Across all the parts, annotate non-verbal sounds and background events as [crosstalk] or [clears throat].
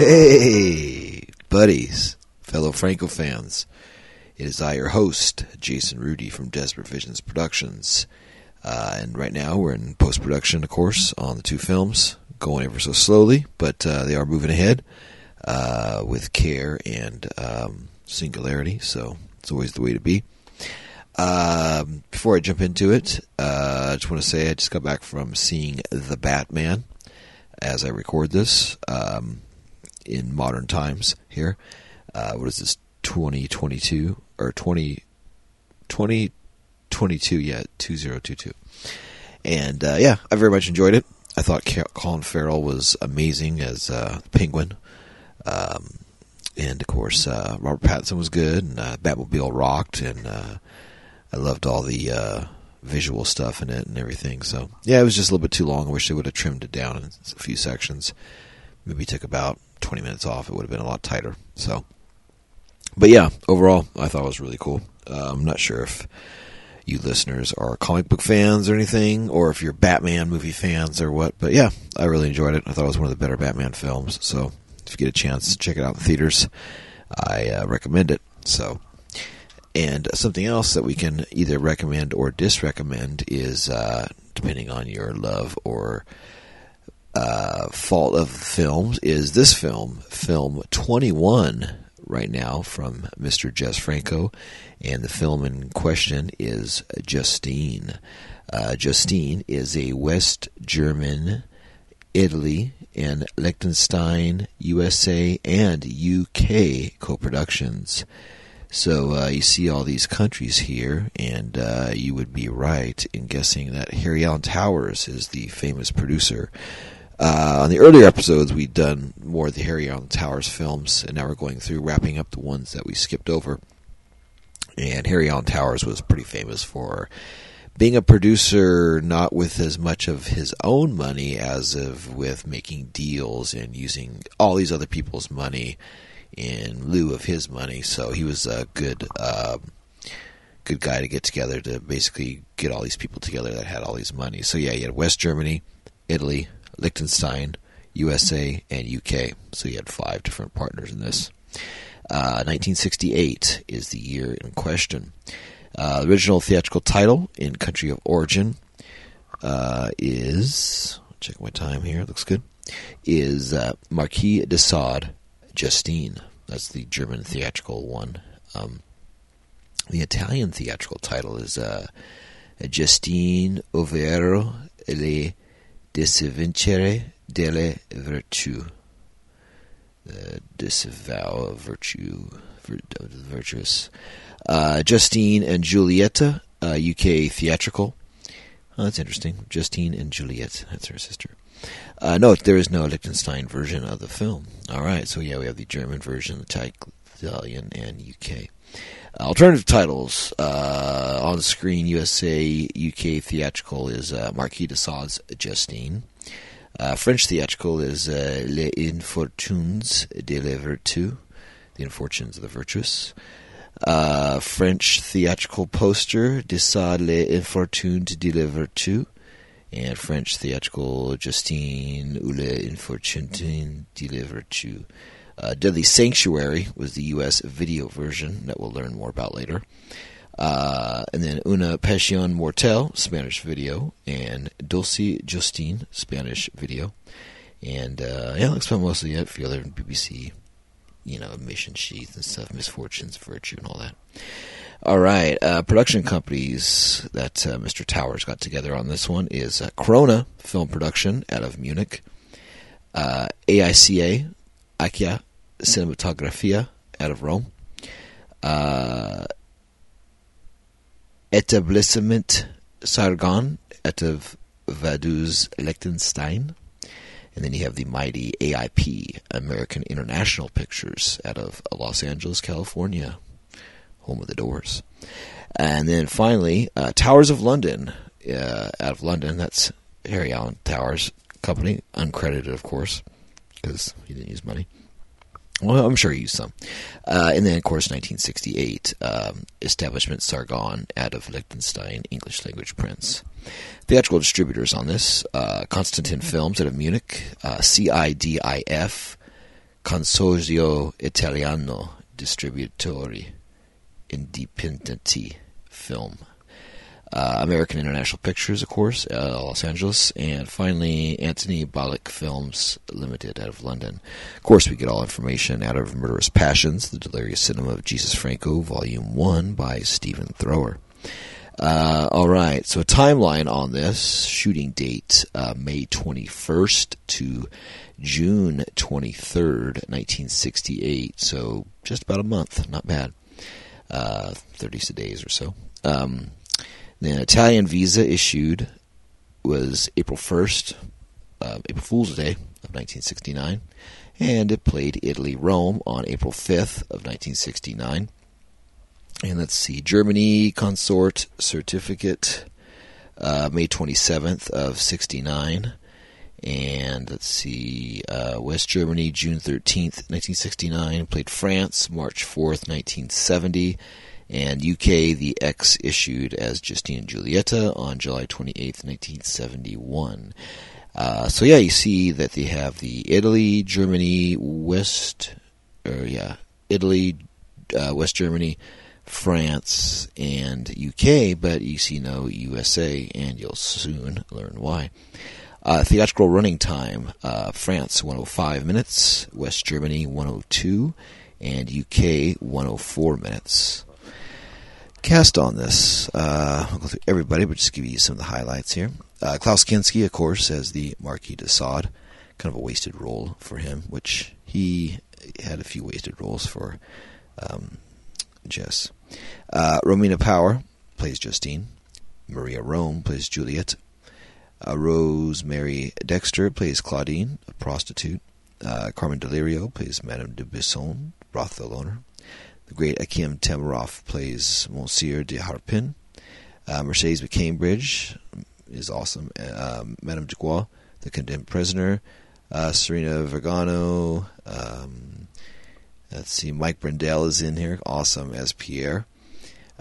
Hey, buddies, fellow Franco fans. It is I, your host, Jason Rudy from Desperate Visions Productions. Uh, and right now we're in post production, of course, on the two films, going ever so slowly, but uh, they are moving ahead uh, with care and um, singularity, so it's always the way to be. Um, before I jump into it, uh, I just want to say I just got back from seeing The Batman as I record this um, in modern times here. Uh, what is this, 2022? Or 20, 2022, yeah, 2022. And uh, yeah, I very much enjoyed it. I thought Colin Farrell was amazing as uh, Penguin. Um, and of course, uh, Robert Pattinson was good, and uh, Batmobile rocked, and uh, I loved all the uh, visual stuff in it and everything. So yeah, it was just a little bit too long. I wish they would have trimmed it down in a few sections. Maybe took about 20 minutes off. It would have been a lot tighter. So, but yeah, overall, I thought it was really cool. Uh, I'm not sure if you listeners are comic book fans or anything, or if you're Batman movie fans or what. But yeah, I really enjoyed it. I thought it was one of the better Batman films. So if you get a chance, check it out in theaters. I uh, recommend it. So, and something else that we can either recommend or disrecommend is, uh, depending on your love or uh, fault of films, is this film, film 21, right now from Mr. Jess Franco, and the film in question is Justine. Uh, Justine is a West German, Italy, and Liechtenstein, USA, and UK co productions. So uh, you see all these countries here, and uh, you would be right in guessing that Harry Alan Towers is the famous producer. Uh, on the earlier episodes, we'd done more of the Harry Alan Towers films, and now we're going through wrapping up the ones that we skipped over. And Harry Alan Towers was pretty famous for being a producer not with as much of his own money as of with making deals and using all these other people's money in lieu of his money. So he was a good uh, good guy to get together to basically get all these people together that had all these money. So yeah, he had West Germany, Italy, Liechtenstein, USA, and UK. So he had five different partners in this. Uh, 1968 is the year in question. Uh, original theatrical title in country of origin uh, is check my time here. Looks good. Is uh, Marquis de Sade Justine. That's the German theatrical one. Um, the Italian theatrical title is uh, Justine Ovvero le disvincere delle virtù. The disavow of virtue, virtuous. Uh, Justine and Julieta, uh, UK theatrical. Oh, that's interesting. Justine and Juliet. That's her sister. Uh, there is no Liechtenstein version of the film. All right, so yeah, we have the German version, the Italian, and UK. Alternative titles uh, on screen: USA, UK theatrical is uh, Marquis de Sade's Justine. Uh, French theatrical is uh, Les Infortunes de la Vertu, The Unfortunes of the Virtuous. Uh, French theatrical poster, De Sade les Infortunes de la Vertu and French theatrical Justine ou les Infortunes de la Vertu. Uh, Deadly Sanctuary was the U.S. video version that we'll learn more about later. Uh, and then Una Pasión Mortal, Spanish video, and Dulce Justine, Spanish video. And uh, yeah, that's about mostly it for the other BBC, you know, mission sheath and stuff, misfortunes, virtue, and all that. All right, uh, production companies that uh, Mr. Towers got together on this one is uh, Corona Film Production out of Munich, uh, AICA, IKEA Cinematografia out of Rome, uh, Etablissement Sargon out of Vaduz, Liechtenstein, and then you have the mighty AIP, American International Pictures, out of Los Angeles, California home of the Doors. And then finally, uh, Towers of London, uh, out of London. That's Harry Alan Towers Company, uncredited, of course, because he didn't use money. Well, I'm sure he used some. Uh, and then, of course, 1968, um, Establishment Sargon out of Liechtenstein, English language prints. Theatrical distributors on this uh, Constantin Films out of Munich, uh, CIDIF, Consorzio Italiano Distributori Indipendenti Film. Uh, American International Pictures, of course, uh, Los Angeles, and finally Anthony Balick Films Limited out of London. Of course, we get all information out of Murderous Passions, The Delirious Cinema of Jesus Franco, Volume 1 by Stephen Thrower. Uh, all right, so a timeline on this shooting date uh, May 21st to June 23rd, 1968. So just about a month, not bad. Uh, 30 days or so. Um, the Italian visa issued was April 1st, uh, April Fool's Day of 1969, and it played Italy Rome on April 5th of 1969. And let's see, Germany consort certificate uh, May 27th of 69. And let's see, uh, West Germany June 13th, 1969, played France March 4th, 1970 and UK, the X issued as Justine and Giulietta on July 28th, 1971. Uh, so yeah, you see that they have the Italy, Germany, West, or yeah, Italy, uh, West Germany, France, and UK, but you see no USA, and you'll soon learn why. Uh, theatrical running time: uh, France 105 minutes, West Germany 102, and UK 104 minutes cast on this. Uh, I'll go through everybody, but just give you some of the highlights here. Uh, Klaus Kinski, of course, as the Marquis de Sade. Kind of a wasted role for him, which he had a few wasted roles for um, Jess. Uh, Romina Power plays Justine. Maria Rohm plays Juliet. Uh, Rosemary Dexter plays Claudine, a prostitute. Uh, Carmen de Lirio plays Madame de Bisson, brothel owner. The great Akim Tamiroff plays Monsieur de Harpin. Uh, Mercedes McCambridge is awesome. Uh, Madame Dubois, the condemned prisoner. Uh, Serena Vergano. Um, let's see, Mike Brendel is in here. Awesome as Pierre.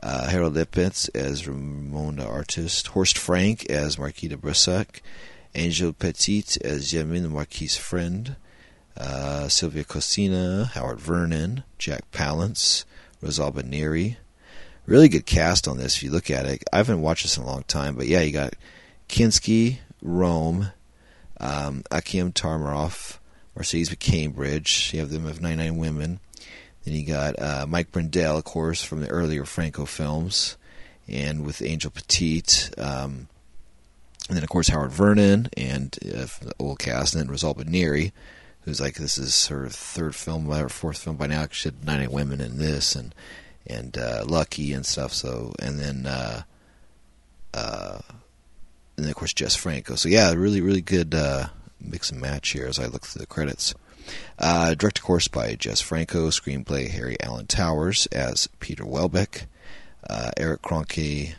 Uh, Harald Leipnitz as Ramona Artist. Horst Frank as Marquis de Bressac. Angel Petit as Yamin, the Marquis' friend uh, Sylvia Koscina, Howard Vernon, Jack Palance, Rosalba Neri. Really good cast on this if you look at it. I haven't watched this in a long time, but yeah, you got Kinski, Rohm, um, Akim Tamiroff, Mercedes Cambridge. You have them of 99 Women. Then you got uh, Mike Brendel, of course, from the earlier Franco films, and with Angel Petit. Um, and then, of course, Howard Vernon and uh, the old cast, and then Rosalba Neri who's like this is her third film or fourth film by now. She had 90 women in this and and uh, Lucky and stuff. So and then uh, uh, and then of course Jess Franco. So yeah, really really good uh, mix and match here as I look through the credits. Uh, directed, of course, by Jess Franco. Screenplay Harry Alan Towers as Peter Welbeck. Uh, Erich Kröhnke.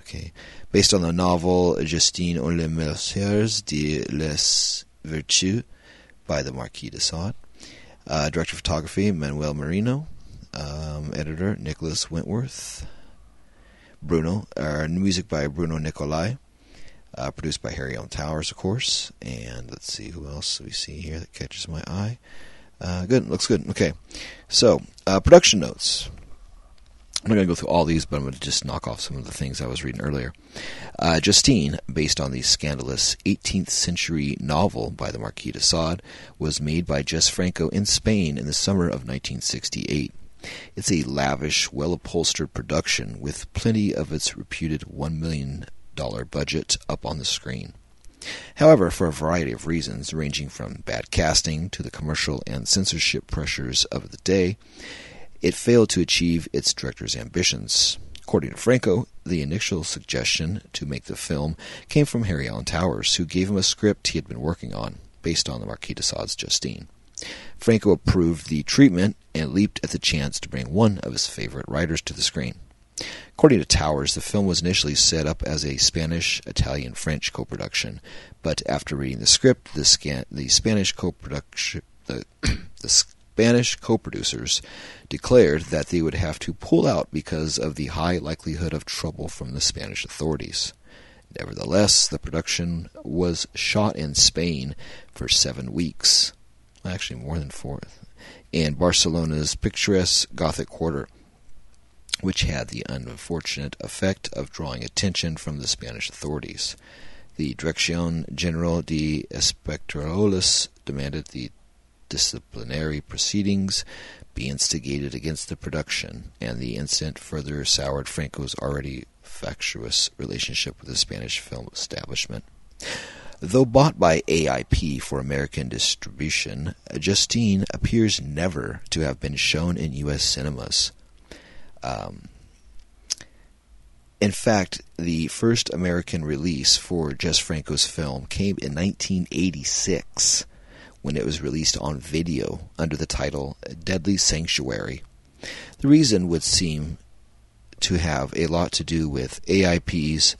Okay, based on the novel Justine ou les Merciers de les Vertus by the Marquis de Sade. Uh, director of photography, Manuel Merino. Um, editor, Nicholas Wentworth. Bruno, uh, music by Bruno Nicolai. Uh, produced by Harry Alan Towers, of course. And let's see who else we see here that catches my eye. Uh, good, looks good. Okay, so uh, production notes. I'm not going to go through all these, but I'm going to just knock off some of the things I was reading earlier. Uh, Justine, based on the scandalous 18th century novel by the Marquis de Sade, was made by Jess Franco in Spain in the summer of 1968. It's a lavish, well upholstered production with plenty of its reputed $1 million budget up on the screen. However, for a variety of reasons, ranging from bad casting to the commercial and censorship pressures of the day, it failed to achieve its director's ambitions. According to Franco, the initial suggestion to make the film came from Harry Alan Towers, who gave him a script he had been working on, based on the Marquis de Sade's Justine. Franco approved the treatment and leaped at the chance to bring one of his favorite writers to the screen. According to Towers, the film was initially set up as a Spanish, Italian, French co-production, but after reading the script, the, scan- the Spanish co-production, the, [clears throat] the Spanish co-producers declared that they would have to pull out because of the high likelihood of trouble from the Spanish authorities. Nevertheless, the production was shot in Spain for seven weeks. Actually, more than four. in Barcelona's picturesque Gothic quarter, which had the unfortunate effect of drawing attention from the Spanish authorities. The Dirección General de Espectacles demanded the disciplinary proceedings be instigated against the production, and the incident further soured Franco's already factious relationship with the Spanish film establishment. Though bought by AIP for American distribution, Justine appears never to have been shown in U.S. cinemas. Um, in fact, the first American release for Jess Franco's film came in 1986 when it was released on video under the title Deadly Sanctuary. The reason would seem to have a lot to do with AIP's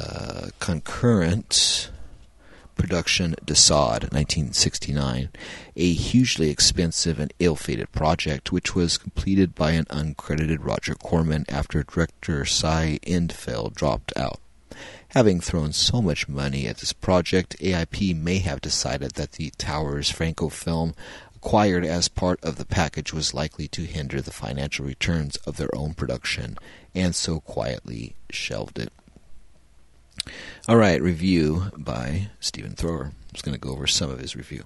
uh, concurrent production De Sade, 1969, a hugely expensive and ill-fated project which was completed by an uncredited Roger Corman after director Cy Endfield dropped out. Having thrown so much money at this project, AIP may have decided that the Towers Franco film acquired as part of the package was likely to hinder the financial returns of their own production, and so quietly shelved it. All right, review by Stephen Thrower. I'm just going to go over some of his review.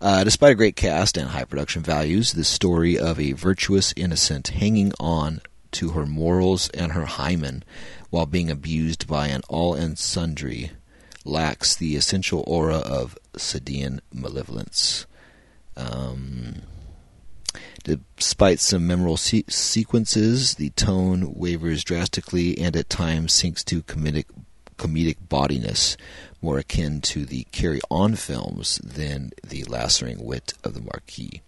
Uh, despite a great cast and high production values, the story of a virtuous innocent hanging on to her morals and her hymen while being abused by an all and sundry, lacks the essential aura of Sadian malevolence. Um, despite some memorable se- sequences, the tone wavers drastically and at times sinks to comedic comedic bodiness, more akin to the Carry On films than the lacerating wit of the Marquis.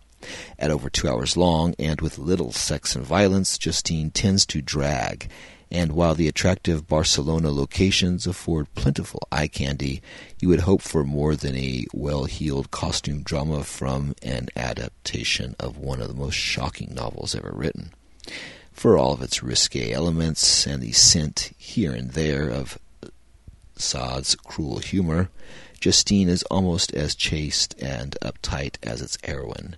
At over two hours long, and with little sex and violence, Justine tends to drag, and while the attractive Barcelona locations afford plentiful eye candy, you would hope for more than a well heeled costume drama from an adaptation of one of the most shocking novels ever written. For all of its risque elements and the scent here and there of Sade's cruel humor, Justine is almost as chaste and uptight as its heroine.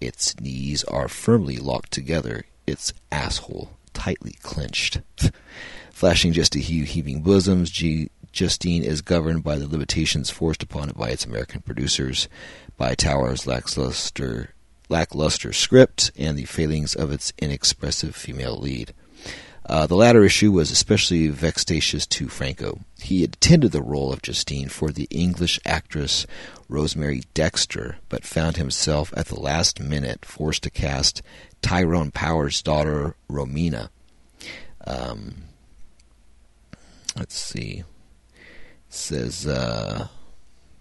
Its knees are firmly locked together, its asshole tightly clenched. [laughs] Flashing just a few heaving bosoms, G- Justine is governed by the limitations forced upon it by its American producers, by Tower's lackluster, lackluster script, and the failings of its inexpressive female lead. Uh, the latter issue was especially vexatious to Franco. He had intended the role of Justine for the English actress Rosemary Dexter, but found himself at the last minute forced to cast Tyrone Power's daughter, Romina. Um, let's see. It says uh,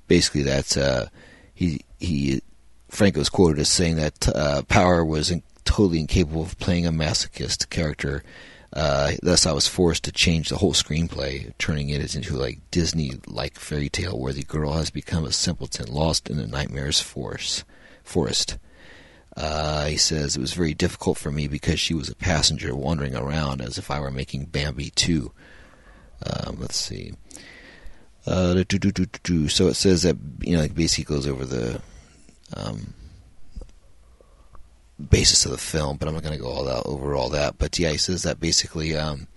basically that's uh, he he Franco's quoted as saying that uh, Power was in, totally incapable of playing a masochist character uh, thus, I was forced to change the whole screenplay, turning it into like Disney-like fairy tale where the girl has become a simpleton lost in a nightmare's force, forest. Uh, he says it was very difficult for me because she was a passenger wandering around as if I were making Bambi too. Um, let's see. Uh, so it says that you know, like basically goes over the um, basis of the film, but I'm not going to go all over all that. But yeah, he says that basically, um,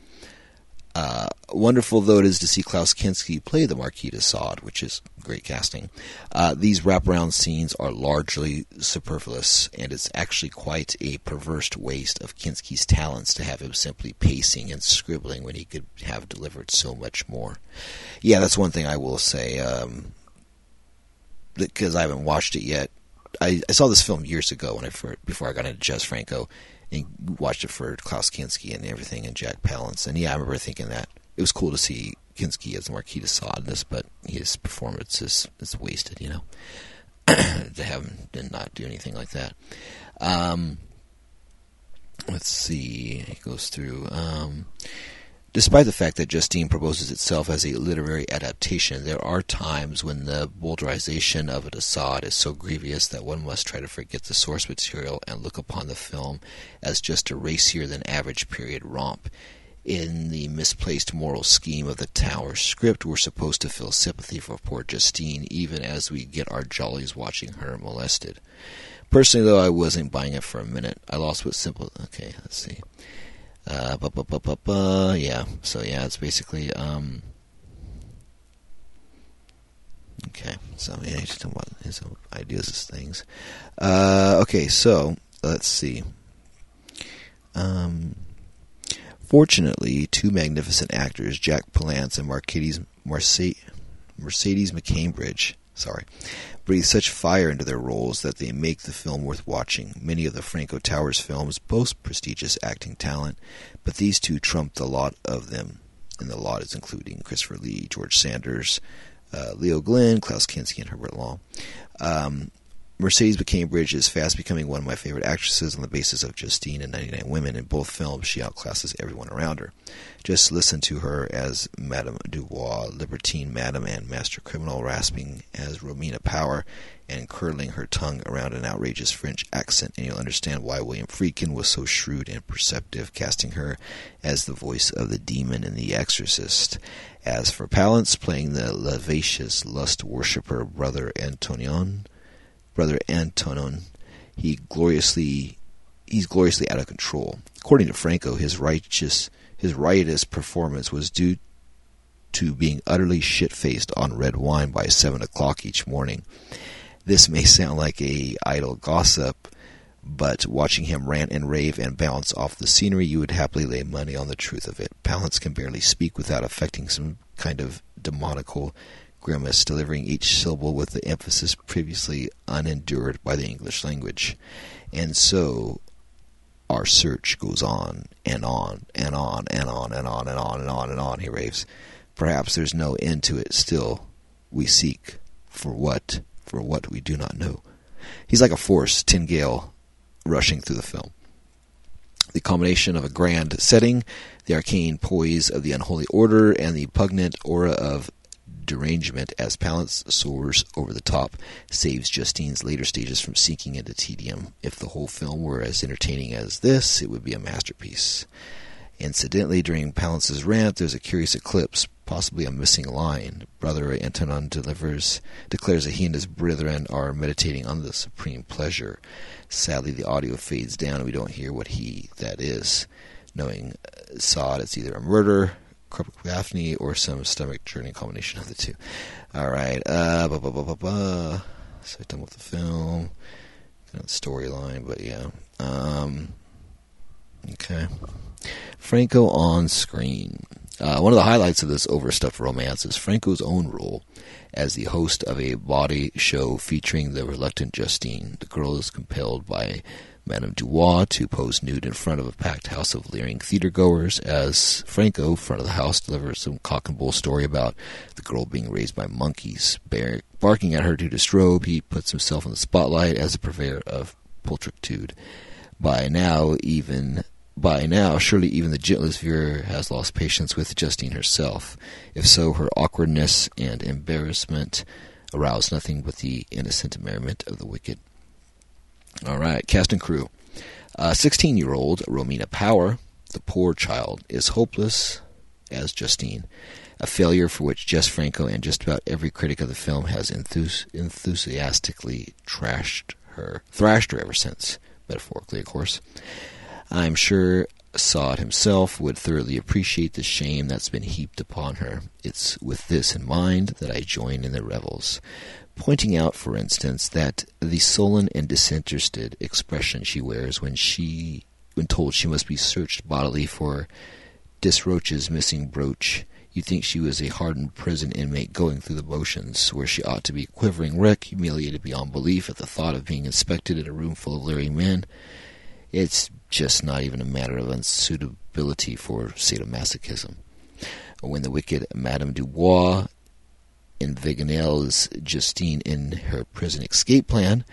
uh, wonderful though it is to see Klaus Kinski play the Marquis de Sade, which is great casting. Uh, these wraparound scenes are largely superfluous, and it's actually quite a perverse waste of Kinski's talents to have him simply pacing and scribbling when he could have delivered so much more. Yeah, that's one thing I will say. Um, because I haven't watched it yet. I, I saw this film years ago when I first, before I got into Jess Franco and watched it for Klaus Kinski and everything and Jack Palance. And yeah, I remember thinking that it was cool to see Kinski as Marquis de Sade in this, but his performance is, is wasted, you know. [clears throat] to have him did not do anything like that. Um, let's see. He goes through. Um, Despite the fact that Justine proposes itself as a literary adaptation, there are times when the bowdlerization of a de Sade is so grievous that one must try to forget the source material and look upon the film as just a racier than average period romp. In the misplaced moral scheme of the Tower script, we're supposed to feel sympathy for poor Justine, even as we get our jollies watching her molested. Personally, though, I wasn't buying it for a minute. I lost what simple. Okay, let's see. Uh, yeah. So yeah, it's basically um. Okay, so yeah, just what his ideas as things. Uh, okay, so let's see. Um, fortunately, two magnificent actors, Jack Palance and Mercedes Mercedes McCambridge, sorry, breathe such fire into their roles that they make the film worth watching. Many of the Franco Towers films boast prestigious acting talent, but these two trump the lot of them. And the lot is including Christopher Lee, George Sanders, uh, Leo Genn, Klaus Kinski, and Herbert Lom. Um, Mercedes McCambridge is fast becoming one of my favorite actresses on the basis of Justine and 99 Women. In both films, she outclasses everyone around her. Just listen to her as Madame Dubois, libertine madam and master criminal, rasping as Romina Power and curling her tongue around an outrageous French accent, and you'll understand why William Friedkin was so shrewd and perceptive, casting her as the voice of the demon in The Exorcist. As for Palance, playing the lascivious lust worshipper brother Antonion, brother Antonin, he gloriously he's gloriously out of control. According to Franco, his righteous his riotous performance was due to being utterly shit faced on red wine by seven o'clock each morning. This may sound like a idle gossip, but watching him rant and rave and bounce off the scenery, you would happily lay money on the truth of it. Palance can barely speak without affecting some kind of demoniacal grimace, delivering each syllable with the emphasis previously unendured by the English language. And so our search goes on and on and on and on and on and on and on and on, he raves. Perhaps there's no end to it still. We seek for what? For what we do not know. He's like a force, Tin Gale, rushing through the film. The combination of a grand setting, the arcane poise of the unholy order, and the pungent aura of derangement as Palance soars over the top saves Justine's later stages from sinking into tedium. If the whole film were as entertaining as this, it would be a masterpiece. Incidentally, during Palance's rant, there's a curious eclipse, possibly a missing line. Brother Antonin delivers, declares that he and his brethren are meditating on the supreme pleasure. Sadly, the audio fades down and we don't hear what he, that is. Knowing uh, Sade, it's either a murder, Daphne or some stomach churning combination of the two. All right. Uh, blah, blah, blah, blah, blah. So done with the film. Storyline, but yeah. Um, okay. Franco on screen. Uh, one of the highlights of this overstuffed romance is Franco's own role as the host of a body show featuring the reluctant Justine. The girl is compelled by Madame Dubois to pose nude in front of a packed house of leering theatergoers as Franco, front of the house, delivers some cock and bull story about the girl being raised by monkeys. Barking at her to disrobe, he puts himself in the spotlight as a purveyor of pulchritude. By now, even by now, surely even the gentlest viewer has lost patience with Justine herself. If so, her awkwardness and embarrassment arouse nothing but the innocent merriment of the wicked. All right, cast and crew. 16 uh, year old Romina Power, the poor child, is hopeless as Justine, a failure for which Jess Franco and just about every critic of the film has enthus- enthusiastically trashed her, thrashed her ever since, metaphorically, of course. I'm sure Sade himself would thoroughly appreciate the shame that's been heaped upon her. It's with this in mind that I join in the revels pointing out, for instance, that the sullen and disinterested expression she wears when she when told she must be searched bodily for Desroches' missing brooch, you'd think she was a hardened prison inmate going through the motions, where she ought to be quivering wreck, humiliated beyond belief at the thought of being inspected in a room full of leering men. It's just not even a matter of unsuitability for sadomasochism. When the wicked Madame Dubois invigilates Justine in her prison escape plan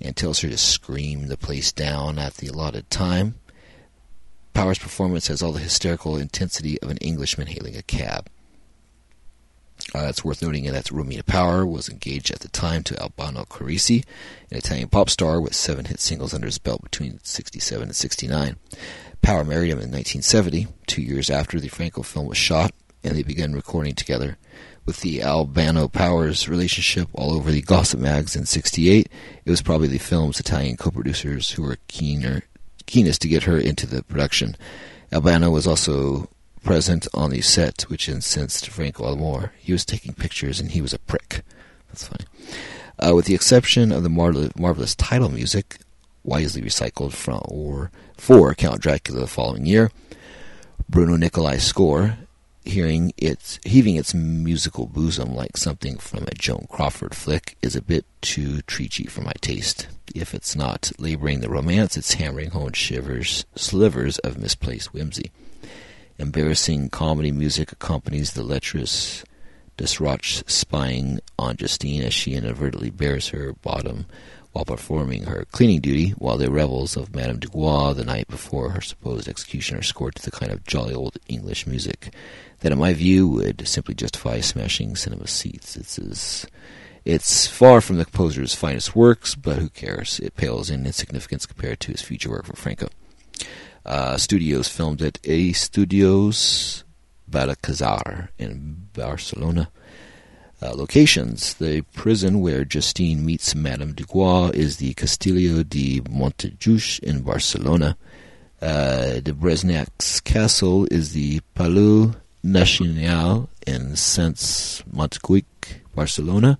and tells her to scream the place down at the allotted time. Power's performance has all the hysterical intensity of an Englishman hailing a cab. Uh, it's worth noting that Romina Power was engaged at the time to Albano Carrisi, an Italian pop star with seven hit singles under his belt between 67 and 69. Power married him in 1970, two years after the Franco film was shot, and they began recording together. With the Albano Powers relationship all over the gossip mags in '68, it was probably the film's Italian co-producers who were keener, keenest to get her into the production. Albano was also present on the set, which incensed Franco Amor. He was taking pictures, and he was a prick. That's funny. Uh, with the exception of the mar- marvelous title music, wisely recycled from or for Count Dracula the following year, Bruno Nicolai's score, hearing its heaving its musical bosom like something from a Joan Crawford flick, is a bit too treachy for my taste. If it's not laboring the romance, it's hammering home shivers slivers of misplaced whimsy. Embarrassing comedy music accompanies the lecherous Desroches spying on Justine as she inadvertently bares her bottom while performing her cleaning duty, while the revels of Madame Dubois the night before her supposed execution are scored to the kind of jolly old English music that, in my view, would simply justify smashing cinema seats. It's as, it's far from the composer's finest works, but who cares? It pales in insignificance compared to his future work for Franco. Uh, studios filmed at A Studios Balcazar in Barcelona. Uh, locations. The prison where Justine meets Madame Dubois is the Castillo de Montjuïc in Barcelona. Uh, de Bressac's castle is the Palau Nacional in Saint Montjuïc, Barcelona.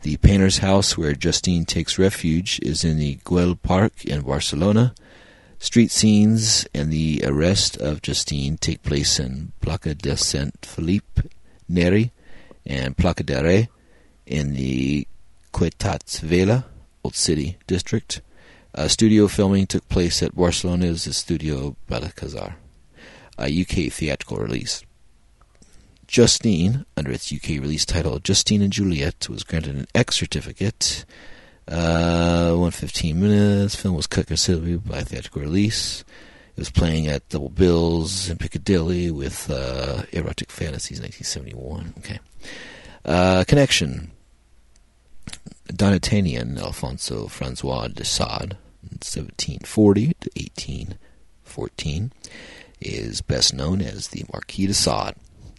The painter's house where Justine takes refuge is in the Güell Park in Barcelona. Street scenes and the arrest of Justine take place in Plaça de Sant Felip Neri and Plaça de Rei in the Ciutat Vella, Old City district. Uh, studio filming took place at Barcelona's Studio Balcazar, a UK theatrical release. Justine, under its UK release title Justine and Juliet, was granted an X certificate uh, 115 minutes. Film was cut considerably by theatrical release. Was playing at Double Bills in Piccadilly with uh, Erotic Fantasies 1971. Okay. Uh, connection. Donatien Alfonso Francois de Sade, 1740 to 1814, is best known as the Marquis de Sade.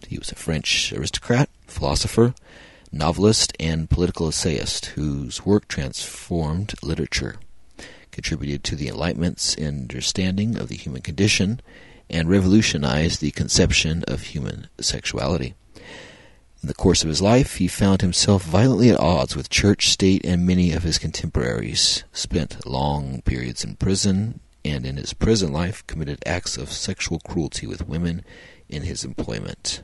He was a French aristocrat, philosopher, novelist and political essayist whose work transformed literature, contributed to the Enlightenment's understanding of the human condition, and revolutionized the conception of human sexuality. In the course of his life, he found himself violently at odds with church, state, and many of his contemporaries, spent long periods in prison, and in his prison life committed acts of sexual cruelty with women in his employment.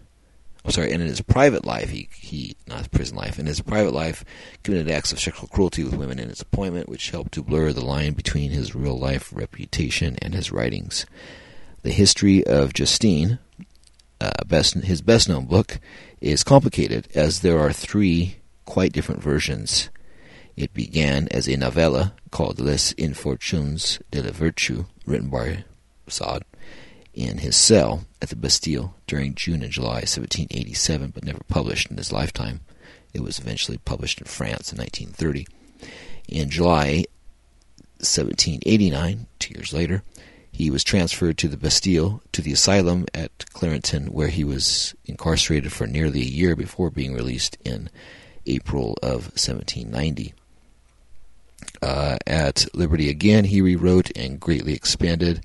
I'm sorry, and in his private life, he, he, not his prison life, in his private life, committed acts of sexual cruelty with women in his appointment, which helped to blur the line between his real life reputation and his writings. The history of Justine, uh, best, his best known book, is complicated, as there are three quite different versions. It began as a novella called Les Infortunes de la Vertu, written by Sade in his cell at the Bastille during June and July 1787, but never published in his lifetime. It was eventually published in France in 1930. In July 1789, two years later, he was transferred to the Bastille, to the asylum at Charenton, where he was incarcerated for nearly a year before being released in April of 1790. Uh, at liberty again, he rewrote and greatly expanded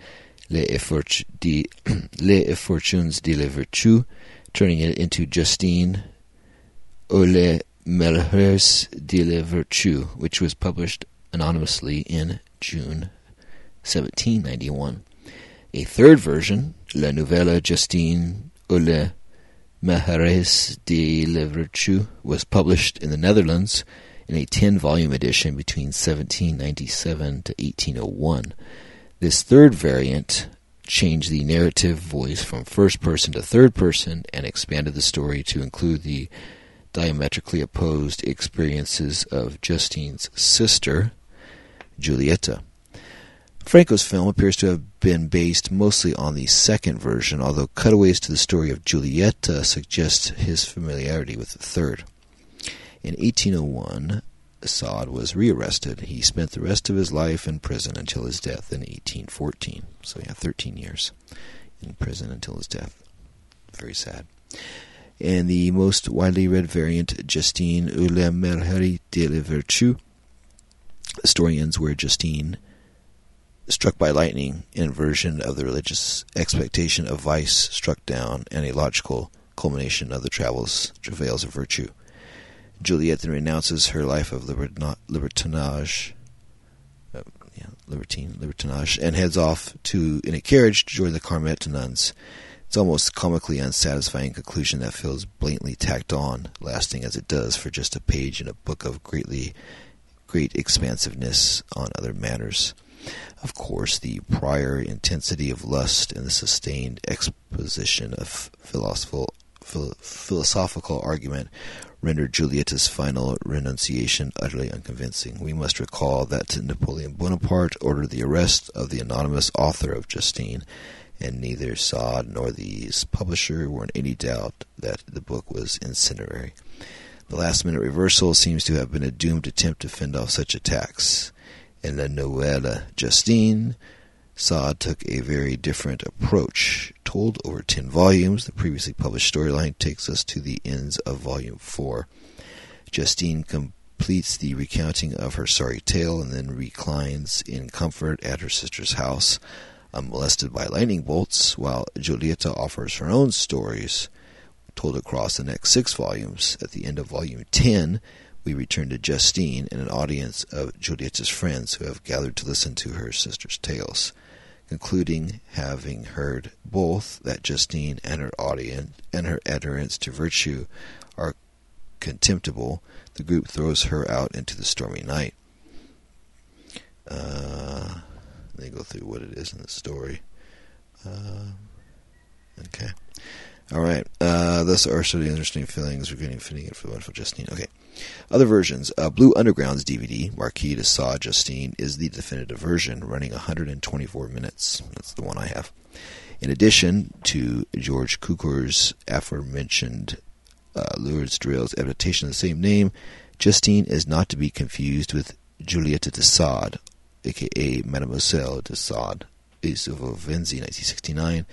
Les, Efforts de, [clears throat] Les Effortunes de la Vertu, turning it into Justine ou Les Malheurs de la Vertu, which was published anonymously in June 1791. A third version, La Nouvelle Justine ou Les Malheurs de la Vertu, was published in the Netherlands in a 10 volume edition between 1797 to 1801. This third variant changed the narrative voice from first person to third person and expanded the story to include the diametrically opposed experiences of Justine's sister, Giulietta. Franco's film appears to have been based mostly on the second version, although cutaways to the story of Giulietta suggest his familiarity with the third. In 1801, Sade was rearrested. He spent the rest of his life in prison until his death in 1814. So, yeah, 13 years in prison until his death. Very sad. And the most widely read variant, Justine ou la Merveille de la Vertu. The story ends where Justine, struck by lightning, inversion of the religious expectation of vice struck down, and a logical culmination of the travels travails of virtue. Juliet then renounces her life of libertinage, uh, yeah, libertine, libertinage, and heads off to in a carriage to join the Carmelite nuns. It's almost comically unsatisfying conclusion that feels blatantly tacked on, lasting as it does for just a page in a book of greatly great expansiveness on other matters. Of course, the prior intensity of lust and the sustained exposition of philosophical, philosophical argument rendered Julietta's final renunciation utterly unconvincing. We must recall that Napoleon Bonaparte ordered the arrest of the anonymous author of Justine and neither Sade nor the publisher were in any doubt that the book was incendiary. The last minute reversal seems to have been a doomed attempt to fend off such attacks. In the Novella Justine, Sade took a very different approach. Told over ten volumes, the previously published storyline takes us to the ends of volume four. Justine completes the recounting of her sorry tale and then reclines in comfort at her sister's house um, unmolested by lightning bolts, while Giulietta offers her own stories told across the next six volumes. At the end of volume 10, we return to Justine and an audience of Giulietta's friends who have gathered to listen to her sister's tales. Concluding, having heard both that Justine and her audience and her adherence to virtue are contemptible, the group throws her out into the stormy night. Uh, they go through what it is in the story. Uh, okay. All right. Uh, thus are so interesting feelings regarding fitting it for the wonderful Justine. Okay. Other versions. Uh, Blue Underground's DVD, Marquis de Sade Justine, is the definitive version, running 124 minutes. That's the one I have. In addition to George Cukor's aforementioned uh, Lawrence Durrell's adaptation of the same name, Justine is not to be confused with Giulietta de Sade, aka Mademoiselle de Sade, is of Venzi, 1969,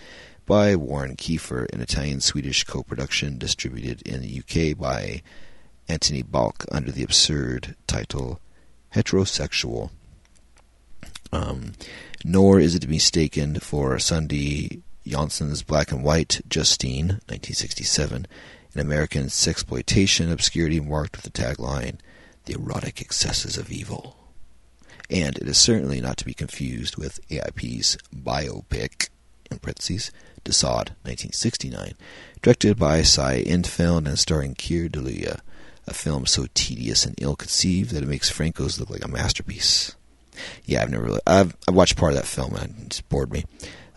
by Warren Kiefer, an Italian-Swedish co-production distributed in the UK by Anthony Balk under the absurd title Heterosexual. Um, nor is it to be mistaken for Sunday Jansson's Black and White Justine, 1967, an American sexploitation obscurity marked with the tagline, The Erotic Excesses of Evil and it is certainly not to be confused with AIP's biopic, in parentheses, De Sade, 1969, directed by Cy Endfield and starring Keir Dullea, a film so tedious and ill-conceived that it makes Franco's look like a masterpiece. Yeah, I've never really, I've, I've watched part of that film and it bored me.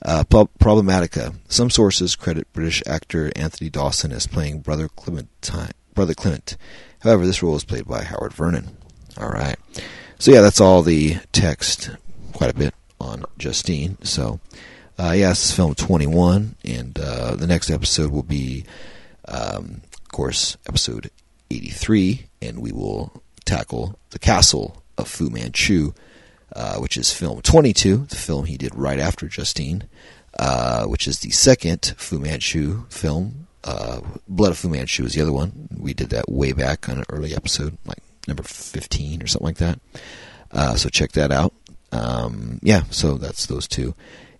Uh, Problematica. Some sources credit British actor Anthony Dawson as playing Brother Clementine, Brother Clement. However, this role is played by Howard Vernon. All right. So yeah, that's all the text, quite a bit on Justine. So uh, yeah, this is film 21, and uh, the next episode will be, um, of course, episode 83, and we will tackle the castle of Fu Manchu, uh, which is film 22, the film he did right after Justine, uh, which is the second Fu Manchu film. Uh, Blood of Fu Manchu is the other one. We did that way back on an early episode, like number 15 or something like that. Uh, so check that out. Um, yeah, so that's those two.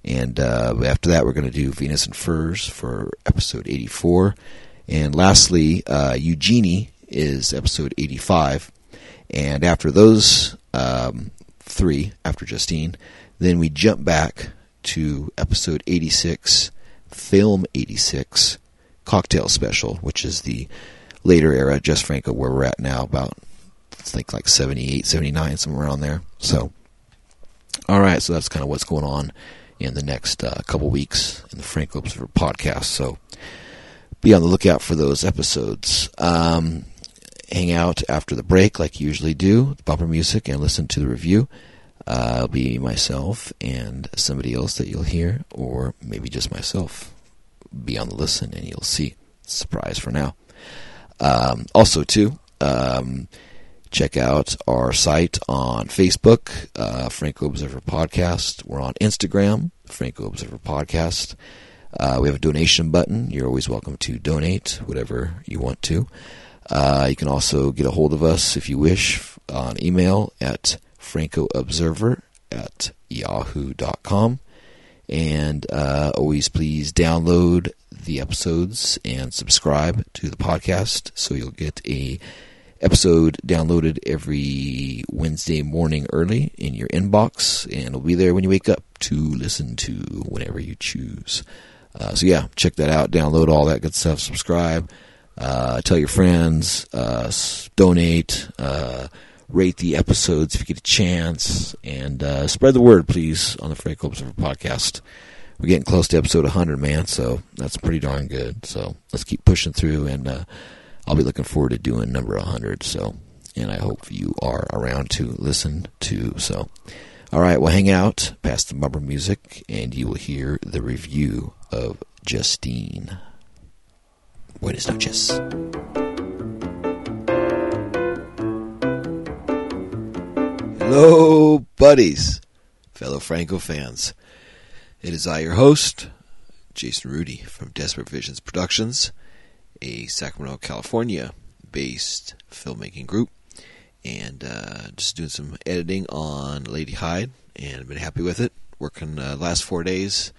And uh, after that, we're going to do Venus and Furs for episode 84. And lastly, uh, Eugenie is episode 85. And after those um, three, after Justine, then we jump back to episode 86, film 86, cocktail special, which is the later era, Jess Franco, where we're at now, about I think like 78, 79, somewhere around there. So, all right, so that's kind of what's going on in the next uh, couple weeks in the Franco Observer podcast. So, be on the lookout for those episodes. Um, hang out after the break, like you usually do, the bumper music, and listen to the review. Uh, it'll be myself and somebody else that you'll hear, or maybe just myself. Be on the listen, and you'll see. Surprise for now. Um, also, too. Um, Check out our site on Facebook, uh, Franco Observer Podcast. We're on Instagram, Franco Observer Podcast. Uh, we have a donation button. You're always welcome to donate whatever you want to. Uh, you can also get a hold of us if you wish on email at francoobserver at yahoo.com. And uh, always please download the episodes and subscribe to the podcast so you'll get a episode downloaded every Wednesday morning early in your inbox, and it'll be there when you wake up to listen to whenever you choose. Uh, so yeah, check that out. Download all that good stuff. Subscribe. Uh, tell your friends. Uh, donate. Uh, rate the episodes if you get a chance, and uh, spread the word, please, on the Franco Observer podcast. We're getting close to episode 100, man. So that's pretty darn good. So let's keep pushing through, and uh, I'll be looking forward to doing number 100. So, and I hope you are around to listen to. So, all right, we'll hang out past the bumper music, and you will hear the review of Justine. Buenas noches. Hello, buddies, fellow Franco fans. It is I, your host, Jason Rudy from Desperate Visions Productions, a Sacramento, California based filmmaking group, and uh, just doing some editing on Lady Hyde, and been happy with it. Working uh, last four days,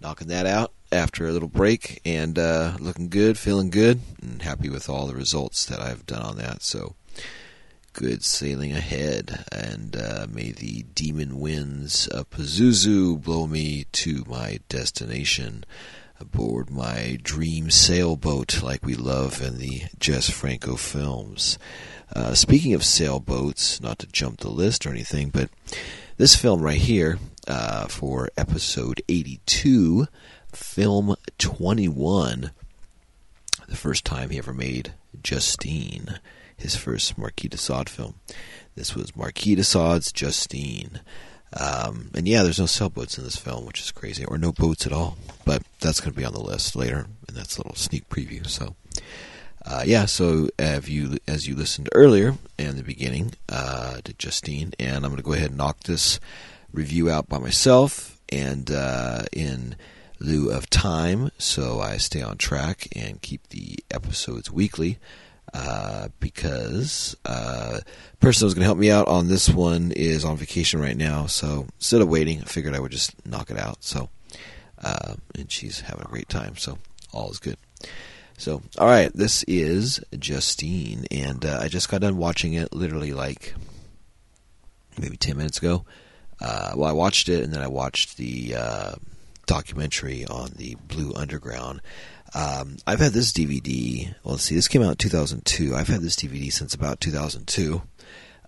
knocking that out after a little break, and uh, looking good, feeling good, and happy with all the results that I've done on that. So good sailing ahead, and uh, may the demon winds of Pazuzu blow me to my destination aboard my dream sailboat, like we love in the Jess Franco films. Uh, speaking of sailboats, not to jump the list or anything, but this film right here uh, for episode 82, film 21, the first time he ever made Justine his first Marquis de Sade film. This was Marquis de Sade's Justine. Um, and yeah, there's no sailboats in this film, which is crazy, or no boats at all. But that's going to be on the list later, and that's a little sneak preview. So, uh, yeah. So, have you, as you listened earlier in the beginning uh, to Justine, and I'm going to go ahead and knock this review out by myself, and uh, in lieu of time, so I stay on track and keep the episodes weekly. Uh, because uh, person was going to help me out on this one is on vacation right now. So instead of waiting, I figured I would just knock it out. So, uh, and she's having a great time. So all is good. So, all right, this is Justine, and uh, I just got done watching it literally like maybe 10 minutes ago. Uh, well, I watched it, and then I watched the documentary on the Blue Underground. Um, I've had this DVD. Well, let's see, this came out in 2002. I've had this DVD since about 2002.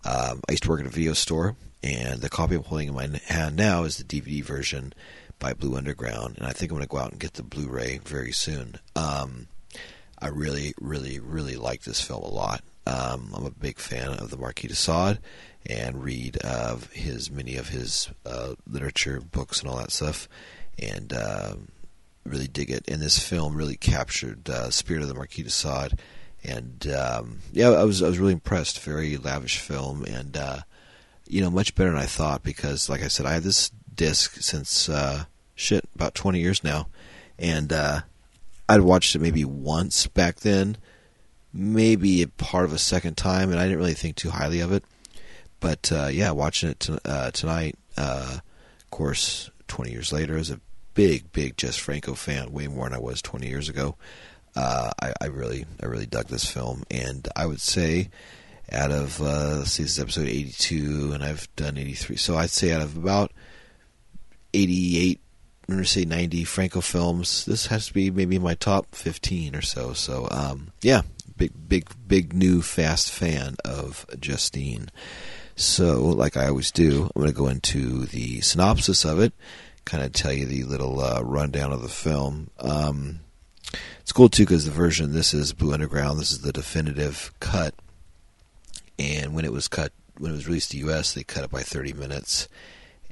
Um, I used to work at a video store, and the copy I'm holding in my hand now is the DVD version by Blue Underground, and I think I'm going to go out and get the Blu-ray very soon. Um, I really, really, really like this film a lot. Um, I'm a big fan of the Marquis de Sade and read of his many of his uh, literature books and all that stuff, and um, really dig it. And this film really captured uh, spirit of the Marquis de Sade, and um, yeah, I was I was really impressed. Very lavish film, and uh, you know, much better than I thought because, like I said, I had this disc since uh, shit about 20 years now, and uh, I'd watched it maybe once back then, maybe a part of a second time, and I didn't really think too highly of it. But uh, yeah, watching it t- uh, tonight, uh, of course, 20 years later, as a big, big Jess Franco fan, way more than I was 20 years ago. Uh, I, I, really, I really dug this film, and I would say, out of uh, let's see, this is episode 82, and I've done 83, so I'd say out of about 88, I'm to say 90 Franco films, this has to be maybe my top 15 or so. So, um, yeah, big, big, big new fast fan of Justine. So, like I always do, I'm going to go into the synopsis of it kind of tell you the little uh, rundown of the film. Um, it's cool too because the version this is Blue Underground. This is the definitive cut, and when it was cut, when it was released to the U.S., they cut it by 30 minutes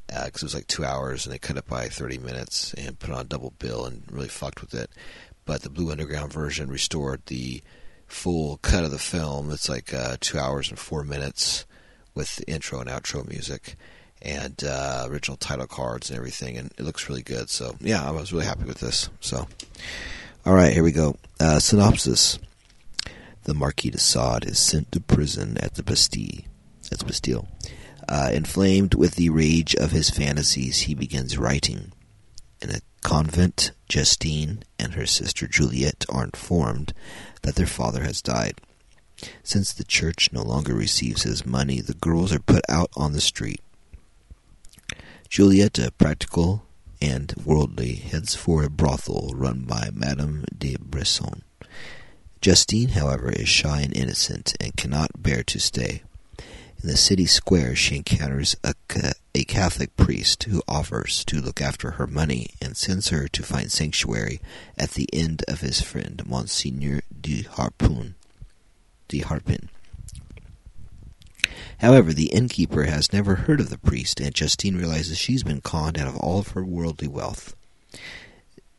because uh, it was like two hours, and they cut it by 30 minutes and put on double bill and really fucked with it. But the Blue Underground version restored the full cut of the film. It's like uh, two hours and four minutes with the intro and outro music and uh, original title cards and everything, and it looks really good. So yeah, I was really happy with this. So, all right, here we go. Uh, synopsis: The Marquis de Sade is sent to prison at the Bastille. That's Bastille. Uh, inflamed with the rage of his fantasies, he begins writing. In a convent, Justine and her sister Juliette are informed that their father has died. Since the church no longer receives his money, the girls are put out on the street. Juliette, practical and worldly, heads for a brothel run by Madame de Bresson. Justine, however, is shy and innocent and cannot bear to stay. In the city square, she encounters a, a Catholic priest who offers to look after her money and sends her to find sanctuary at the end of his friend Monseigneur de Harpun. De Harpin. However, the innkeeper has never heard of the priest, and Justine realizes she's been conned out of all of her worldly wealth.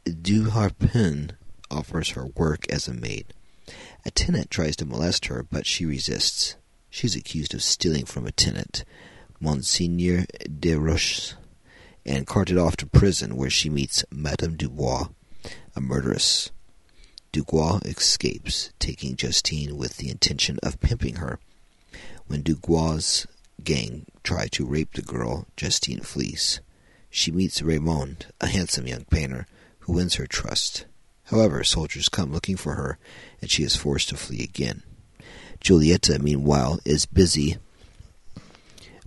Du Harpin offers her work as a maid. A tenant tries to molest her, but she resists. She's accused of stealing from a tenant, Monseigneur de Roches, and carted off to prison where she meets Madame Dubois, a murderess. Dubois escapes, taking Justine with the intention of pimping her. When Dubois' gang try to rape the girl, Justine flees. She meets Raymond, a handsome young painter, who wins her trust. However, soldiers come looking for her, and she is forced to flee again. Julieta, meanwhile, is busy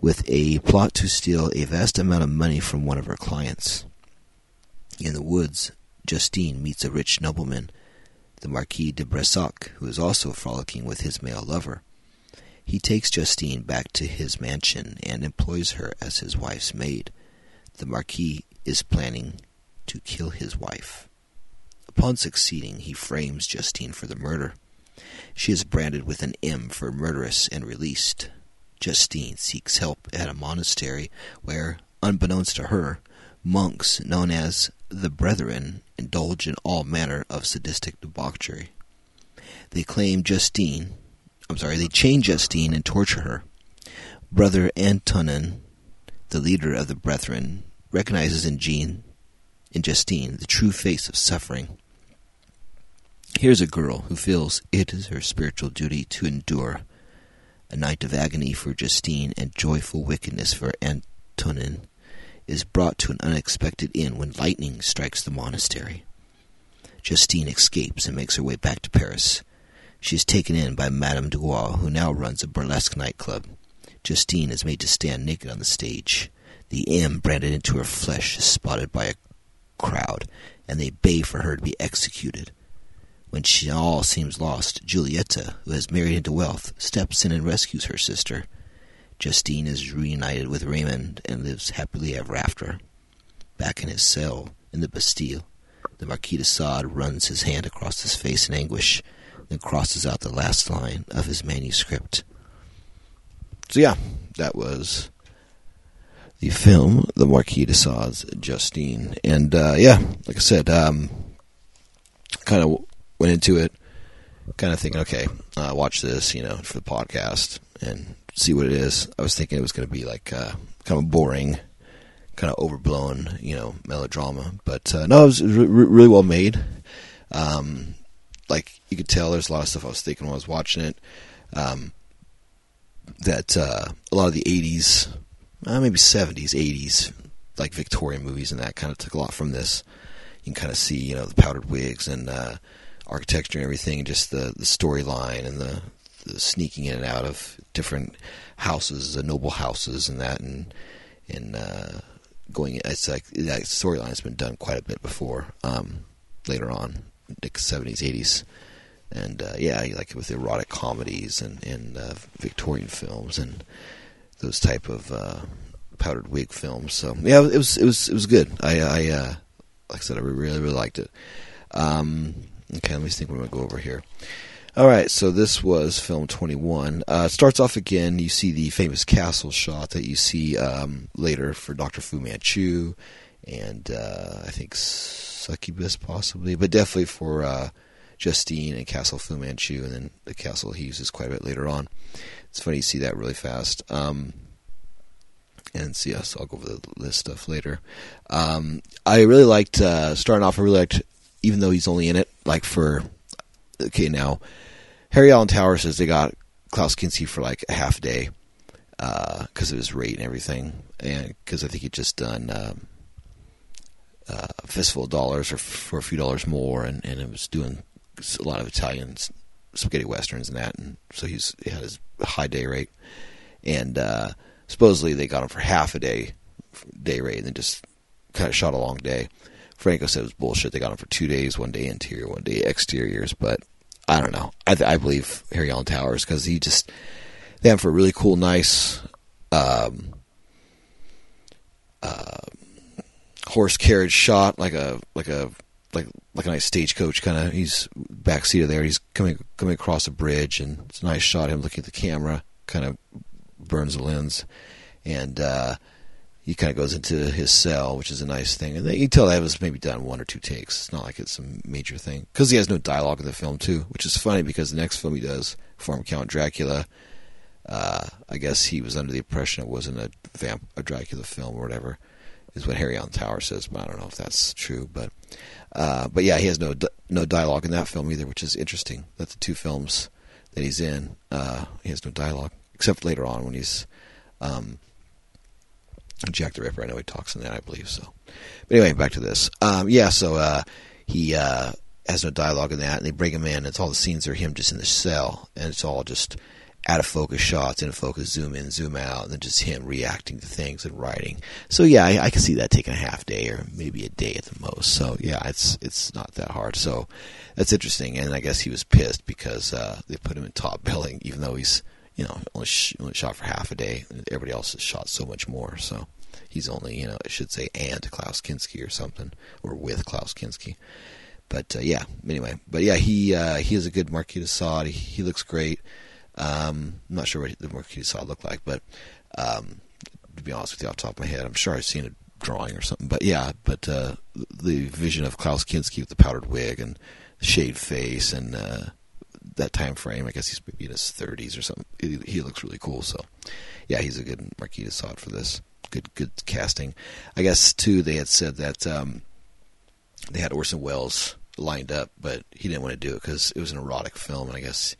with a plot to steal a vast amount of money from one of her clients. In the woods, Justine meets a rich nobleman, the Marquis de Bressac, who is also frolicking with his male lover. He takes Justine back to his mansion and employs her as his wife's maid. The Marquis is planning to kill his wife. Upon succeeding, he frames Justine for the murder. She is branded with an M for murderess and released. Justine seeks help at a monastery where, unbeknownst to her, monks known as the Brethren indulge in all manner of sadistic debauchery. They claim Justine, I'm sorry, they chain Justine and torture her. Brother Antonin, the leader of the Brethren, recognizes in Jean, in Justine, the true face of suffering. Here's a girl who feels it is her spiritual duty to endure a night of agony for Justine and joyful wickedness for Antonin is brought to an unexpected end when lightning strikes the monastery. Justine escapes and makes her way back to Paris. She is taken in by Madame Dubois, who now runs a burlesque nightclub. Justine is made to stand naked on the stage. The M branded into her flesh is spotted by a crowd, and they bay for her to be executed. When she all seems lost, Julieta, who has married into wealth, steps in and rescues her sister. Justine is reunited with Raymond and lives happily ever after. Back in his cell in the Bastille, the Marquis de Sade runs his hand across his face in anguish then crosses out the last line of his manuscript. So yeah, that was the film, The Marquis de Sade's Justine, and uh, yeah, like I said, um, kind of went into it, kind of thinking, okay, uh, watch this, you know, for the podcast and see what it is. I was thinking it was going to be like uh, kind of boring, kind of overblown, you know, melodrama, but uh, no, it was re- really well made. Um, like you could tell there's a lot of stuff I was thinking when I was watching it. Um, that uh, a lot of the 80s, uh, maybe 70s, 80s, like Victorian movies and that kind of took a lot from this. You can kind of see, you know, the powdered wigs and uh, architecture and everything, and just the, the storyline and the, the sneaking in and out of different houses, the noble houses and that, and and uh, going. It's like that storyline has been done quite a bit before. Um, later on, the 70s, 80s. And uh, yeah, like with erotic comedies and, uh, Victorian films and those type of uh, powdered wig films. So yeah, it was it was it was good. I, I uh, like I said, I really really liked it. Um, okay, let me think. I'm gonna go over here. All right, so this was film 21. Uh, it starts off again. You see the famous castle shot that you see um, later for Doctor Fu Manchu, and uh, I think Succubus possibly, but definitely for uh, Justine and Castle Fu Manchu, and then the castle he uses quite a bit later on. It's funny you see that really fast. Um, and see us. I'll go over the list stuff later. Um, I really liked uh, starting off. I really liked, even though he's only in it, like for okay now. Harry Alan Tower says they got Klaus Kinski for like a half day because uh, of his rate and everything, and because I think he'd just done um, uh, Fistful of Dollars or for a few dollars more, and, and it was doing a lot of Italian spaghetti westerns and that, and so he's he had his high day rate, and uh, supposedly they got him for half a day day rate, and then just kind of shot a long day. Franco said it was bullshit. They got him for two days, one day interior, one day exteriors, but I don't know. I, I believe Harry Alan Towers because he just they have for a really cool, nice um, uh, horse carriage shot, like a like a like like a nice stagecoach kind of. He's backseat of there. He's coming coming across a bridge, and it's a nice shot. Him looking at the camera, kind of burns the lens, and uh, he kind of goes into his cell, which is a nice thing. And you tell that was maybe done one or two takes. It's not like it's a major thing because he has no dialogue in the film too, which is funny because the next film he does, Farm Count Dracula, uh, I guess he was under the impression it wasn't a vamp a Dracula film or whatever, is what Harry Alan Tower says. But I don't know if that's true. But uh, but yeah, he has no no dialogue in that film either, which is interesting. That the two films that he's in, uh, he has no dialogue except later on when he's um, Jack the Ripper. I know he talks in that, I believe so. But anyway, back to this. Um, yeah, so uh, he uh, has no dialogue in that, and they bring him in. And it's all the scenes are him just in the cell, and it's all just out of focus shots, in focus, zoom in, zoom out, and then just him reacting to things and writing. So yeah, I, I can see that taking a half day or maybe a day at the most. So yeah, it's it's not that hard. So that's interesting, and I guess he was pissed because uh, they put him in top [laughs] billing, even though he's you know only, sh- only shot for half a day. Everybody else has shot so much more. So he's only you know I should say and Klaus Kinski or something or with Klaus Kinski. But uh, yeah, anyway, but yeah, he uh, he is a good Marquis de Sade. He, he looks great. Um, I'm not sure what the Marquis de Sade looked like, but um, to be honest with you, off the top of my head, I'm sure I've seen a drawing or something. But yeah, but uh, the vision of Klaus Kinski with the powdered wig and shaved face and uh, that time frame, I guess he's maybe in his 30s or something. He, he looks really cool. So yeah, he's a good Marquis Sade for this. Good, good casting. I guess too. They had said that um, they had Orson Welles lined up, but he didn't want to do it because it was an erotic film, and I guess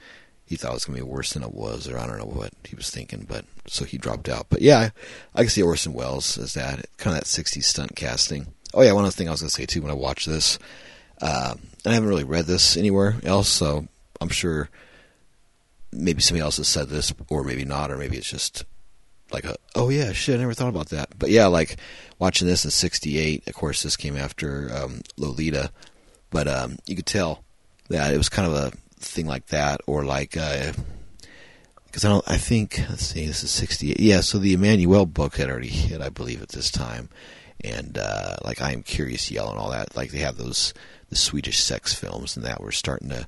he thought it was going to be worse than it was, or I don't know what he was thinking, but so he dropped out. But yeah, I, can see Orson Welles as that kind of that '60s stunt casting. Oh yeah, one other thing I was going to say too when I watched this, uh, and I haven't really read this anywhere else, so I'm sure maybe somebody else has said this, or maybe not, or maybe it's just like a oh yeah shit I never thought about that. But yeah, like watching this in '68. Of course, this came after um, Lolita, but um, you could tell that it was kind of a thing like that, or like because uh, I don't. I think let's see, this is sixty eight. Yeah, so the Emmanuelle book had already hit, I believe, at this time, and uh, like I am Curious Yell and all that. Like they have those the Swedish sex films and that were starting to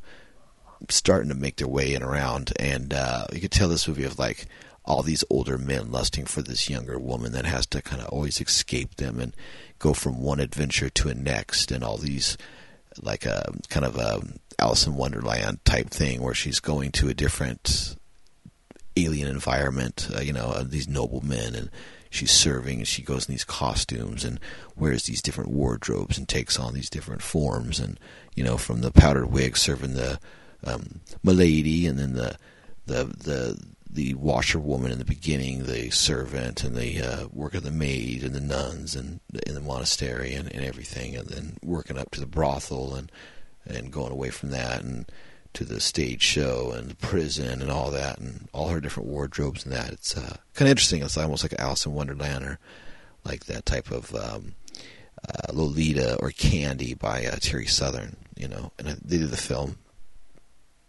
starting to make their way in around, and uh, you could tell this movie of like all these older men lusting for this younger woman that has to kind of always escape them and go from one adventure to a next, and all these like a kind of a Alice in Wonderland type thing where she's going to a different alien environment, uh, you know, uh, these noblemen, and she's serving, and she goes in these costumes and wears these different wardrobes and takes on these different forms, and you know, from the powdered wig serving the um, milady, and then the the the the washerwoman in the beginning, the servant, and the uh, work of the maid, and the nuns, and in the monastery, and, and everything, and then working up to the brothel, and and going away from that, and to the stage show, and the prison, and all that, and all her different wardrobes, and that. It's uh, kind of interesting. It's almost like Alice in Wonderland, or like that type of um, uh, Lolita or Candy by uh, Terry Southern, you know. And they did the film.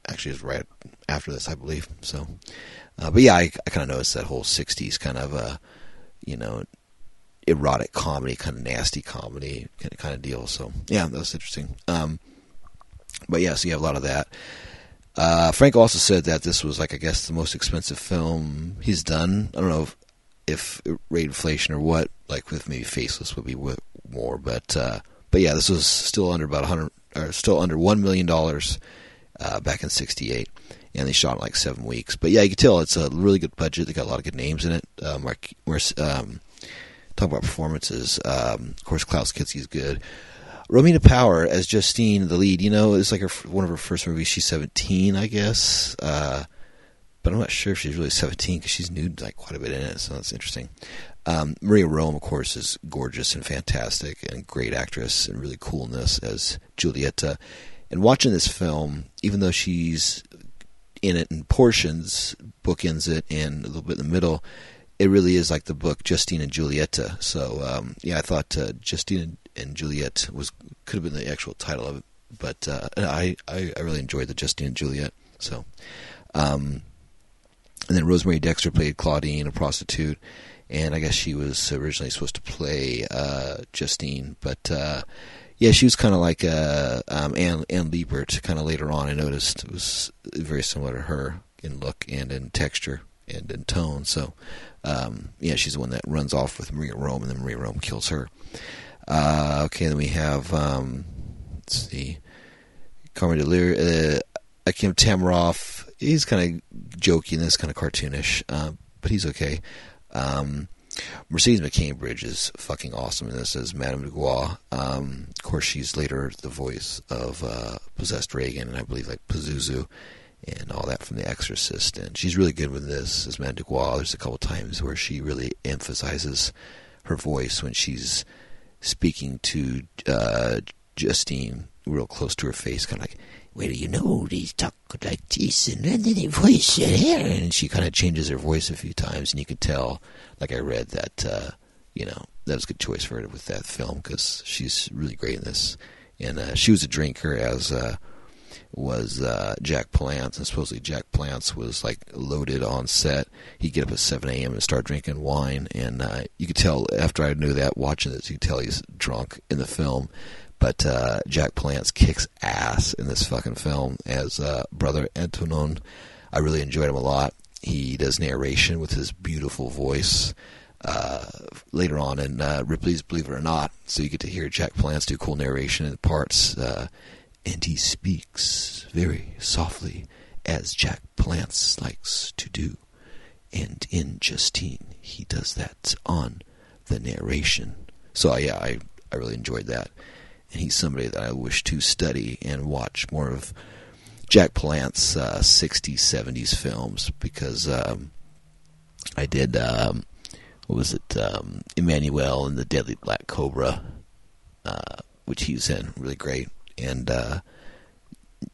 Actually, it's right after this, I believe. So. Uh, but yeah, I, I kind of noticed that whole '60s kind of, uh, you know, erotic comedy, kind of nasty comedy kind of, kind of deal. So yeah, that was interesting. Um, but yeah, so you have a lot of that. Uh, Franco also said that this was like I guess the most expensive film he's done. I don't know if, if rate inflation or what. Like with maybe Faceless would be more, but uh, but yeah, this was still under about hundred or still under one million dollars uh, back in '68 and they shot in like seven weeks. But yeah, you can tell it's a really good budget. They got a lot of good names in it. Uh, Mark, um, talk about performances. Um, of course, Klaus Kinski is good. Romina Power as Justine, the lead. You know, it's like her one of her first movies. She's seventeen, I guess. Uh, but I'm not sure if she's really 17 because she's nude like quite a bit in it, so that's interesting. Um, Maria Rohm, of course, is gorgeous and fantastic and great actress and really cool in this as Giulietta. And watching this film, even though she's in it in portions, bookends it and a little bit in the middle, it really is like the book Justine and Giulietta. So um, yeah, I thought uh, Justine and Juliet was could have been the actual title of it, but uh, I, I, I really enjoyed the Justine and Juliet. So. Um, and then Rosemary Dexter played Claudine, a prostitute, and I guess she was originally supposed to play uh, Justine, but uh, yeah, she was kind of like uh, um, Anne, Anne Libert. Kind of later on, I noticed it was very similar to her in look and in texture and in tone. So um, yeah, she's the one that runs off with Maria Rohm, and then Maria Rohm kills her. Uh, okay, then we have um, let's see, Carmen Delir, uh, Akim Tamiroff he's kind of jokey and this kind of cartoonish, uh, but he's okay. Um, Mercedes McCambridge is fucking awesome in this as Madame Dubois. Um, of course, she's later the voice of uh, possessed Regan, and I believe like Pazuzu and all that from The Exorcist. And she's really good with this as Madame Dubois. There's a couple times where she really emphasizes her voice when she's speaking to uh, Justine real close to her face, kind of like well, you know, they talk like this, and then they voice it. And she kind of changes her voice a few times, and you could tell, like I read, that, uh, you know, that was a good choice for her with that film because she's really great in this. And uh, she was a drinker, as uh, was uh, Jack Palance, and supposedly Jack Palance was like loaded on set. He'd get up at 7 a.m. and start drinking wine, and uh, you could tell after I knew that watching this, you could tell he's drunk in the film. But uh, Jack Palance kicks ass in this fucking film as uh, Brother Antonin. I really enjoyed him a lot. He does narration with his beautiful voice. Uh, later on in uh, Ripley's Believe It or Not, so you get to hear Jack Palance do cool narration in parts, uh, and he speaks very softly, as Jack Palance likes to do. And in Justine, he does that on the narration. So yeah, I I really enjoyed that and he's somebody that I wish to study and watch more of Jack Palance's uh, 60s, 70s films because um, I did, um, what was it, um, Emmanuel and the Deadly Black Cobra, uh, which he's in, really great. And uh,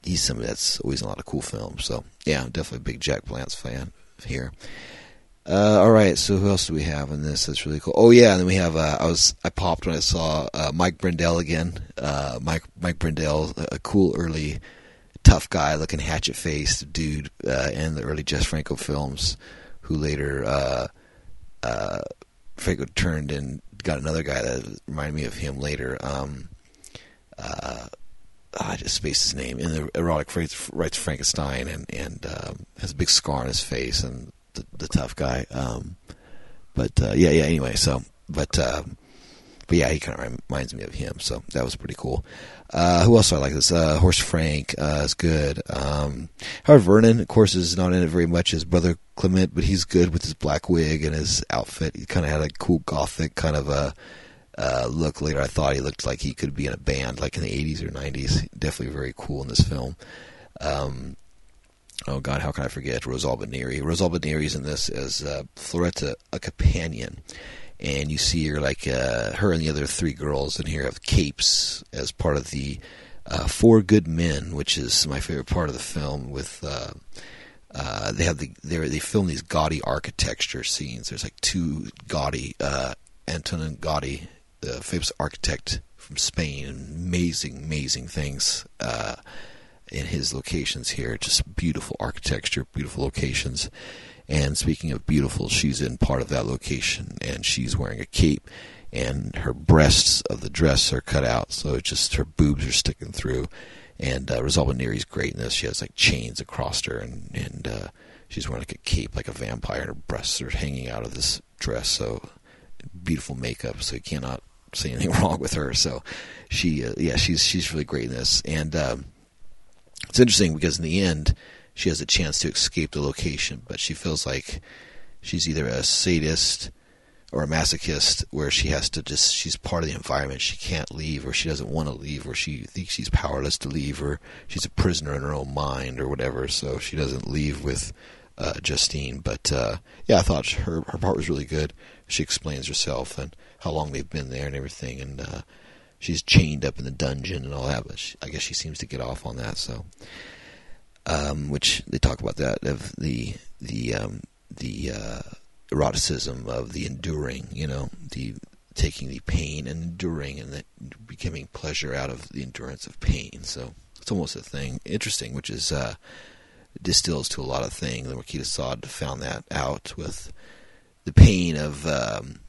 he's somebody that's always in a lot of cool films. So, yeah, I'm definitely a big Jack Palance fan here. Uh, all right, so who else do we have in this? That's really cool. Oh yeah, and then we have. Uh, I was I popped when I saw uh, Mike Brendel again. Uh, Mike Mike Brendel, a cool early tough guy, looking hatchet faced dude uh, in the early Jess Franco films, who later uh, Franco turned and got another guy that reminded me of him later. Um, I just spaced his name in the erotic phrase writes Frankenstein and and um, has a big scar on his face and the, the tough guy. Um, but uh, yeah, yeah. Anyway, so but uh, but yeah, he kind of reminds me of him. So that was pretty cool. Uh, who else do I like this? Uh, Horst Frank uh, is good. Um, Howard Vernon, of course, is not in it very much His Brother Clement, but he's good with his black wig and his outfit. He kind of had a cool gothic kind of a uh, look. Later, I thought he looked like he could be in a band, like in the '80s or '90s. Definitely very cool in this film. Um, oh God, how can I forget Rosalba Neri? Rosalba Neri's in this as uh, Floretta, a companion, and you see her like uh, her and the other three girls in here have capes as part of the uh, Four Good Men, which is my favorite part of the film. With uh, uh, they have the they film these gaudy architecture scenes. There's like two gaudy Antonin Gaudi, the famous architect from Spain, amazing, amazing things. Uh, in his locations here. Just beautiful architecture, beautiful locations. And speaking of beautiful, she's in part of that location, and she's wearing a cape, and her breasts of the dress are cut out, so it's just her boobs are sticking through. And uh, Rosalba Neri's great in this. She has like chains across her, and and uh, she's wearing like a cape, like a vampire, and her breasts are hanging out of this dress. So beautiful makeup. So you cannot say anything [laughs] wrong with her. So she, uh, yeah, she's she's really great in this, and. Um, it's interesting because in the end, she has a chance to escape the location, but she feels like she's either a sadist or a masochist where she has to just she's part of the environment she can't leave or she doesn't want to leave or she thinks she's powerless to leave or she's a prisoner in her own mind or whatever so she doesn't leave with uh, Justine but uh, yeah I thought her her part was really good she explains herself and how long they've been there and everything and uh, she's chained up in the dungeon and all that but she, I guess she seems to get off on that so um, which they talk about that of the the um, the uh, eroticism of the enduring, you know, the taking the pain and enduring and the, becoming pleasure out of the endurance of pain. So it's almost a thing interesting, which is uh, distills to a lot of things. The Marquis de found that out with the pain of um,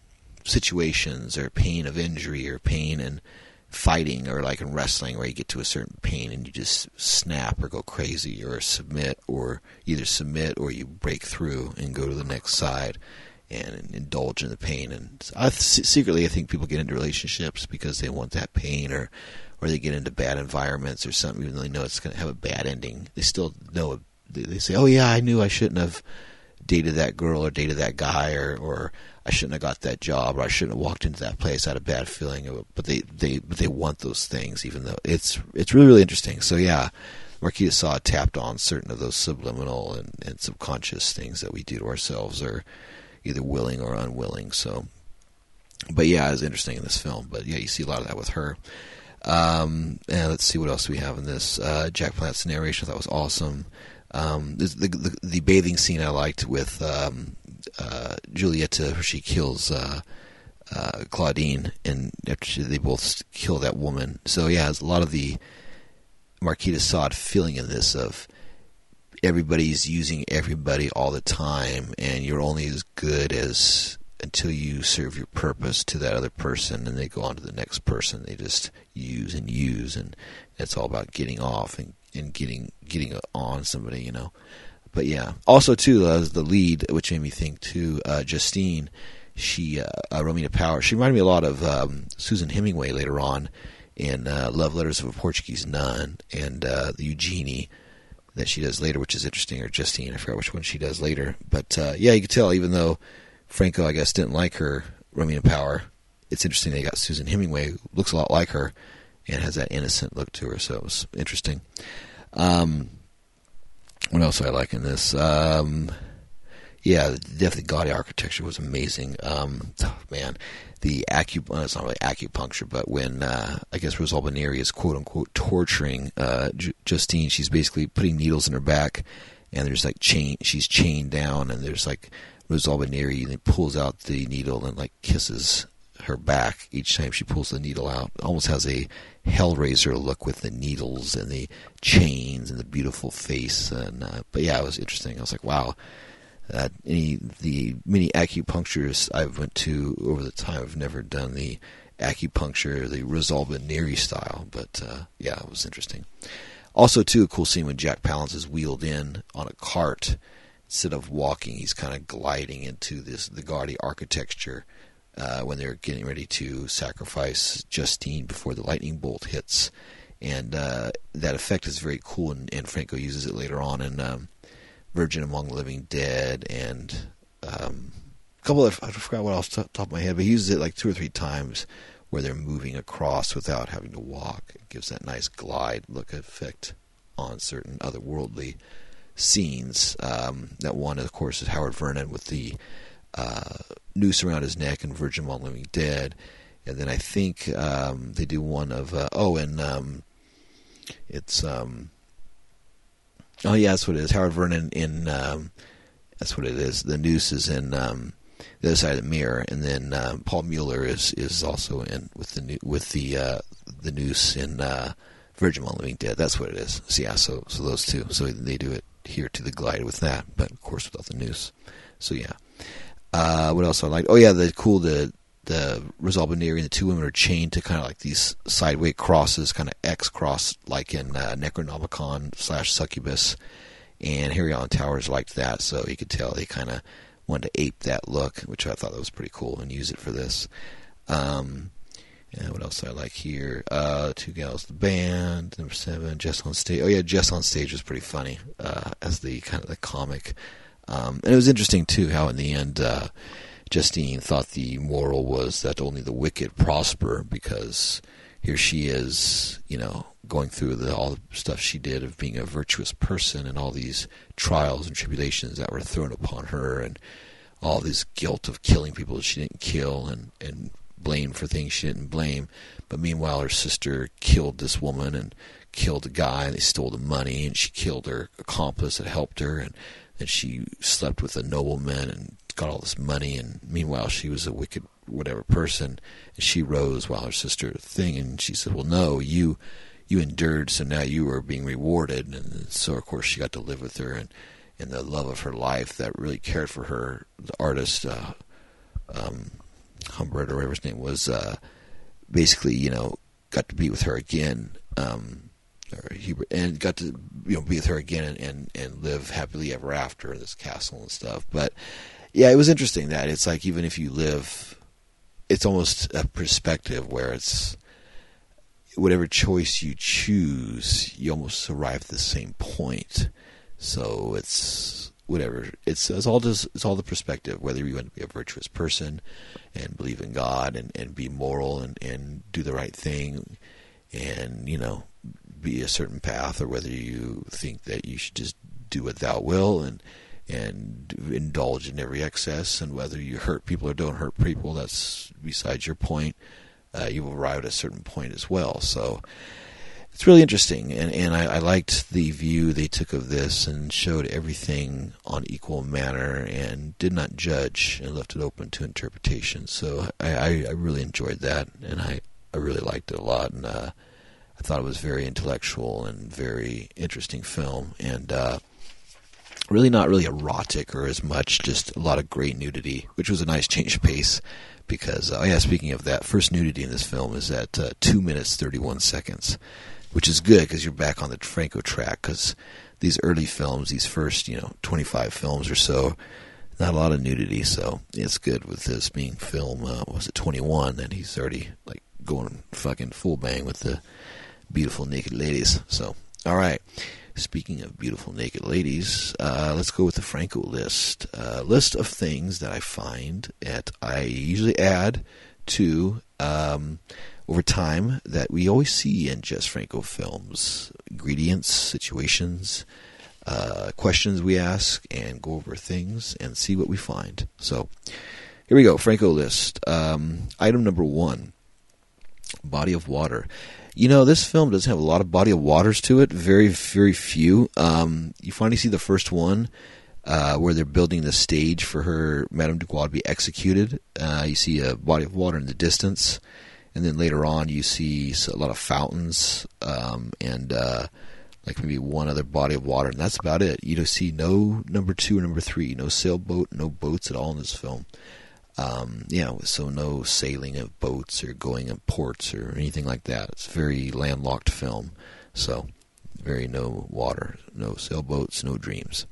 situations or pain of injury or pain and fighting or like in wrestling where you get to a certain pain and you just snap or go crazy or submit or either submit or you break through and go to the next side and indulge in the pain. And I secretly I think people get into relationships because they want that pain or or they get into bad environments or something even though they know it's going to have a bad ending. They still know they say oh yeah I knew I shouldn't have dated that girl or dated that guy or or I shouldn't have got that job or I shouldn't have walked into that place. I had a bad feeling. But they they but they want those things, even though it's it's really really interesting. So yeah, Marquis Saw tapped on certain of those subliminal and, and subconscious things that we do to ourselves, or either willing or unwilling. So, but yeah, it's interesting in this film. But yeah, you see a lot of that with her. Um, and let's see what else we have in this. Uh, Jack Palance narration thought was awesome. Um, the, the, the bathing scene I liked with um, uh, Julieta, she kills uh, uh, Claudine, and after she, they both kill that woman. So yeah, there's a lot of the Marquis de Sade feeling in this of everybody's using everybody all the time, and you're only as good as until you serve your purpose to that other person, and they go on to the next person. They just use and use, and it's all about getting off and, and getting getting on somebody, you know but yeah, also too uh, the lead, which made me think too, uh, Justine. She, uh, uh, Romina Power. She reminded me a lot of um, Susan Hemingway later on in uh, Love Letters of a Portuguese Nun and the Eugenie that she does later, which is interesting. Or Justine, I forgot which one she does later. But yeah, you can tell even though Franco, I guess, didn't like her Romina Power. It's interesting they got Susan Hemingway, looks a lot like her, and has that innocent look to her. So it was interesting. Um, what else I like in this? Um, yeah, definitely gaudy architecture was amazing. Um, oh, man, the acupuncture, it's not really acupuncture, but when uh, I guess Rosalba Neri is quote unquote torturing uh, J- Justine, she's basically putting needles in her back, and there's like chain, she's chained down, and there's like Rosalba Neri and pulls out the needle and like kisses her back each time she pulls the needle out. Almost has a Hellraiser look with the needles and the chains and the beautiful face. And uh, but yeah, it was interesting. I was like, wow. Uh, any the many acupuncturists I've went to over the time have never done the acupuncture, the Rosalba Neri style. But uh, yeah, it was interesting. Also, too, a cool scene when Jack Palance is wheeled in on a cart instead of walking. He's kind of gliding into this the gaudy architecture uh, when they're getting ready to sacrifice Justine before the lightning bolt hits. And uh, that effect is very cool, and, and, Franco uses it later on in um, Virgin Among the Living Dead and um, a couple of, I forgot what else top of my head, but he uses it like two or three times where they're moving across without having to walk. It gives that nice glide look effect on certain otherworldly scenes. Um, that one, of course, is Howard Vernon with the uh, noose around his neck in Virgin While Living Dead. And then I think um, they do one of uh, oh, and um, it's um, oh yeah, that's what it is. Howard Vernon in um, that's what it is. The noose is in um, the other side of the mirror, and then um, Paul Muller is is also in with the with the uh, the noose in uh, Virgin While Living Dead. That's what it is. So yeah, so so those two. So they do it here to the glide with that, but of course without the noose. So yeah. Uh, what else I like? Oh yeah, the cool the the Neri and the two women are chained to kind of like these sideways crosses, kind of X cross, like in uh, Necronomicon slash Succubus. And Harry Alan Towers liked that, so you could tell they kind of wanted to ape that look, which I thought that was pretty cool and use it for this. Um, And what else I like here? Uh, Two Gals, the band. Number seven, Jess on stage. Oh yeah, Jess on stage was pretty funny uh, as the kind of the comic. Um, and it was interesting too how in the end uh, Justine thought the moral was that only the wicked prosper because here she is, you know, going through the, all the stuff she did of being a virtuous person and all these trials and tribulations that were thrown upon her and all this guilt of killing people she didn't kill and, and blamed for things she didn't blame. But meanwhile, her sister killed this woman and killed a guy and they stole the money and she killed her accomplice that helped her and then she slept with a nobleman and got all this money and meanwhile she was a wicked whatever person and she rose while her sister thing and she said well no you you endured so now you are being rewarded. And so of course she got to live with her and and the love of her life that really cared for her the artist uh um Humbert or whatever his name was uh basically you know got to be with her again um Hubert, and got to you know be with her again and, and and live happily ever after in this castle and stuff. But yeah, it was interesting that it's like even if you live, it's almost a perspective where it's whatever choice you choose, you almost arrive at the same point. So it's whatever. It's it's all just it's all the perspective. Whether you want to be a virtuous person and believe in God and, and be moral and, and do the right thing and, you know, be a certain path or whether you think that you should just do what thou will and and indulge in every excess and whether you hurt people or don't hurt people that's besides your point. Uh, you will arrive at a certain point as well. So it's really interesting and and I, I liked the view they took of this and showed everything on equal manner and did not judge and left it open to interpretation. So I, I, I really enjoyed that and I, I really liked it a lot and uh, I thought it was very intellectual and very interesting film, and uh, really not really erotic or as much, just a lot of great nudity, which was a nice change of pace. Because, uh, yeah, speaking of that, first nudity in this film is at uh, two minutes thirty one seconds, which is good because you're back on the Franco track. Because these early films, these first you know twenty five films or so, not a lot of nudity, so it's good with this being film. Uh, was it twenty one? And he's already like going fucking full bang with the beautiful naked ladies. So, all right. Speaking of beautiful naked ladies, uh, let's go with the Franco list. Uh, list of things that I find that I usually add to um, over time that we always see in Jess Franco films. Ingredients, situations, uh, questions we ask, and go over things and see what we find. So here we go. Franco list. Um, item number one body of water. You know, this film doesn't have a lot of body of waters to it. Very, very few. Um, you finally see the first one uh, where they're building the stage for her, Madame Dubois, to be executed. Uh, you see a body of water in the distance, and then later on you see a lot of fountains um, and uh, like maybe one other body of water, and that's about it. You don't see no number two or number three, no sailboat, no boats at all in this film. Um, yeah, so no sailing of boats or going in ports or anything like that. It's a very landlocked film, so very no water, no sailboats, no dreams.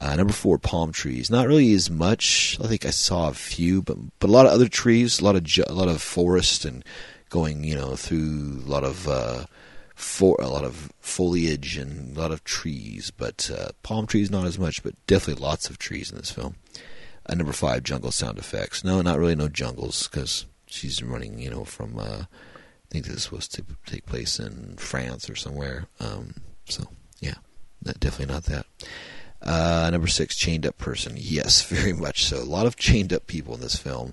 Uh, number four, palm trees. Not really as much. I think I saw a few, but but a lot of other trees, a lot of ju- a lot of forest and going, you know, through a lot of uh, for a lot of foliage and a lot of trees. But uh, palm trees not as much, but definitely lots of trees in this film. Number five, jungle sound effects. No, not really no jungles because she's running, you know, from. Uh, I think this is supposed to take place in France or somewhere. Um, so yeah, not, definitely not that. Uh, number six, chained up person. Yes, [laughs] very much so. A lot of chained up people in this film,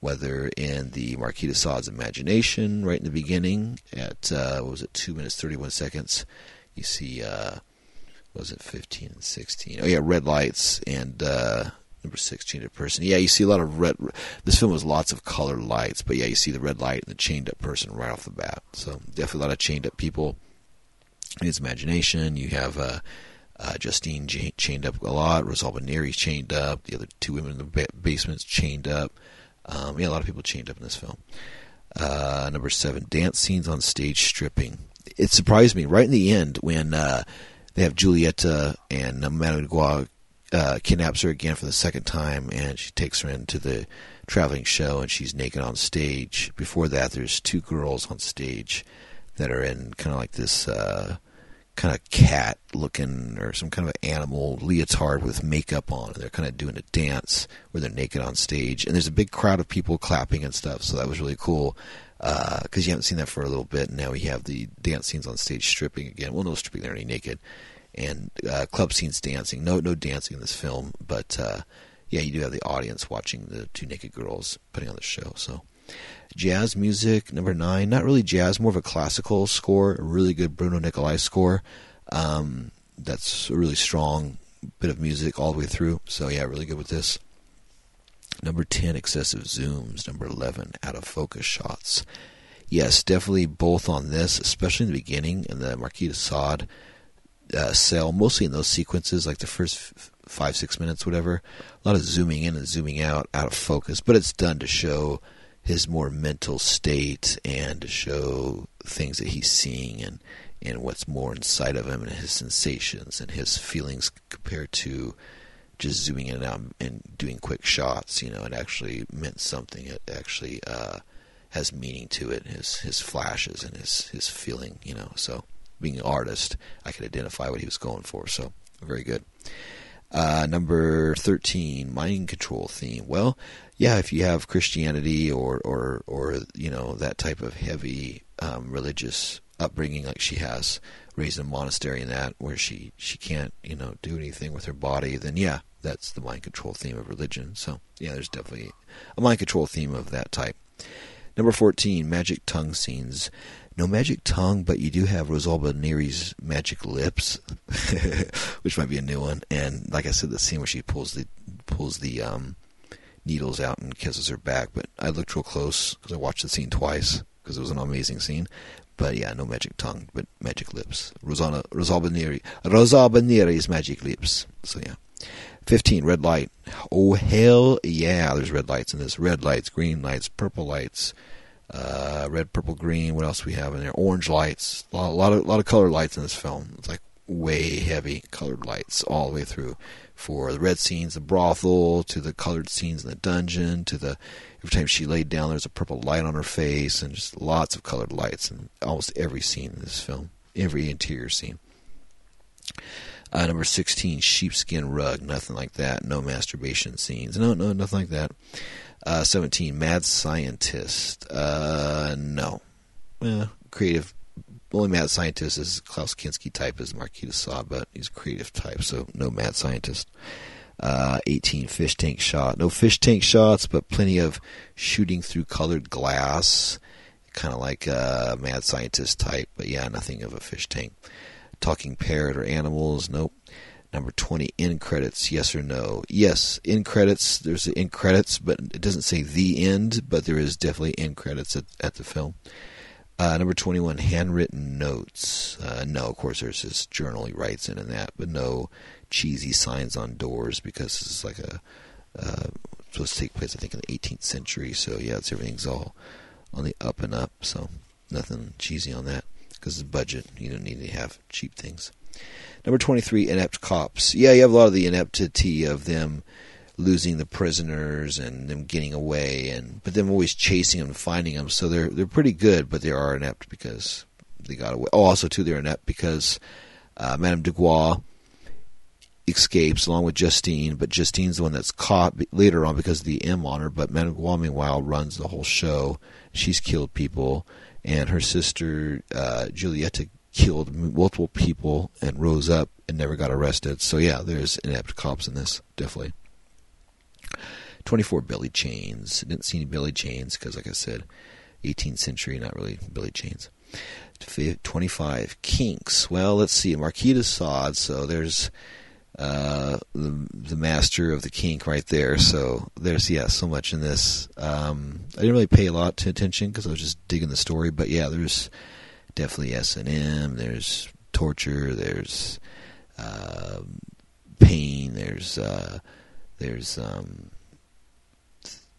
whether in the Marquis de Sade's imagination, right in the beginning, at uh, what was it, two minutes thirty one seconds. You see, uh, was it fifteen and sixteen? Oh yeah, red lights and uh, number six, chained up person. Yeah, you see a lot of red. This film has lots of colored lights, but yeah, you see the red light and the chained up person right off the bat. So definitely a lot of chained up people in his imagination. You have uh, uh, Justine chained up a lot. Rosalba Neri's chained up. The other two women in the ba- basement's chained up. Um, yeah, a lot of people chained up in this film. Uh, number seven, dance scenes on stage stripping. It surprised me right in the end when uh, they have Julieta and Madame Dubois uh, kidnaps her again for the second time, and she takes her into the traveling show, and she's naked on stage. Before that, there's two girls on stage that are in kind of like this uh, kind of cat looking or some kind of animal leotard with makeup on, and they're kind of doing a dance where they're naked on stage, and there's a big crowd of people clapping and stuff. So that was really cool because uh, you haven't seen that for a little bit. And now we have the dance scenes on stage stripping again. Well, no stripping; they're only naked and uh, club scenes dancing. No, no dancing in this film, but uh, yeah, you do have the audience watching the two naked girls putting on the show. So, jazz music number nine, not really jazz, more of a classical score. A really good Bruno Nicolai score. Um, that's a really strong bit of music all the way through. So yeah, really good with this. Number ten, excessive zooms. Number eleven, out of focus shots. Yes, definitely both on this, especially in the beginning and the Marquis de Sade uh, cell, mostly in those sequences, like the first f- five, six minutes, whatever. A lot of zooming in and zooming out, out of focus, but it's done to show his more mental state and to show things that he's seeing and, and what's more inside of him and his sensations and his feelings compared to just zooming in and out and doing quick shots. You know, it actually meant something. It actually uh, has meaning to it. His his flashes and his his feeling. You know, so being an artist, I could identify what he was going for. So very good. Uh, number thirteen, mind control theme. Well, yeah, if you have Christianity or or or you know that type of heavy um, religious upbringing like she has, raised in a monastery and that where she she can't you know do anything with her body, then yeah, that's the mind control theme of religion. So yeah, there's definitely a mind control theme of that type. Number 14, magic tongue scenes no magic tongue, but you do have Rosalba Neri's magic lips, [laughs] which might be a new one. And like I said, the scene where she pulls the pulls the um, needles out and kisses her back. But I looked real close because I watched the scene twice because it was an amazing scene. But yeah, no magic tongue, but magic lips. Rosanna, Rosalba Neri, Rosalba Neri's magic lips. So yeah. 15, red light. Oh, hell yeah, there's red lights in this. Red lights, green lights, purple lights, uh, red, purple, green. What else we have in there? Orange lights. A lot, a lot of lot of colored lights in this film. It's like way heavy colored lights all the way through. For the red scenes, the brothel, to the colored scenes in the dungeon, to the every time she laid down, there's a purple light on her face, and just lots of colored lights in almost every scene in this film, every interior scene. Uh, number 16, sheepskin rug. Nothing like that. No masturbation scenes. No, no, nothing like that. Uh, 17, Mad Scientist. Uh, no. Creative. Only Mad Scientist is Klaus Kinski type as Marquis de Sade, but he's creative type, so no Mad Scientist. Uh, 18, Fish Tank Shot. No fish tank shots, but plenty of shooting through colored glass. Kind of like a Mad Scientist type, but yeah, nothing of a fish tank. Talking parrot or animals. Nope. Number 20, end credits, yes or no? Yes, end credits, there's the end credits, but it doesn't say the end, but there is definitely end credits at, at the film. Uh, number 21, handwritten notes. Uh, no, of course, there's his journal he writes in and that, but no cheesy signs on doors because this is like a, uh, supposed to take place, I think, in the 18th century. So, yeah, it's everything's all on the up and up. So, nothing cheesy on that because it's budget. You don't need to have cheap things. Number 23, inept cops. Yeah, you have a lot of the ineptity of them losing the prisoners and them getting away, and but them always chasing them and finding them. So they're they're pretty good, but they are inept because they got away. Oh, also too, they're inept because uh, Madame Dubois escapes along with Justine, but Justine's the one that's caught later on because of the M on her. But Madame Dubois, meanwhile, runs the whole show. She's killed people, and her sister uh, killed multiple people and rose up and never got arrested. So yeah, there's inept cops in this, definitely. 24 Billy Chains. Didn't see any Billy Chains because, like I said, 18th century, not really Billy Chains. 25 Kinks. Well, let's see. Marquis de Sade. So there's uh, the the master of the kink right there. So there's yeah, so much in this. Um, I didn't really pay a lot of attention because I was just digging the story. But yeah, there's definitely S and M. There's torture. There's uh, pain. There's uh, there's um,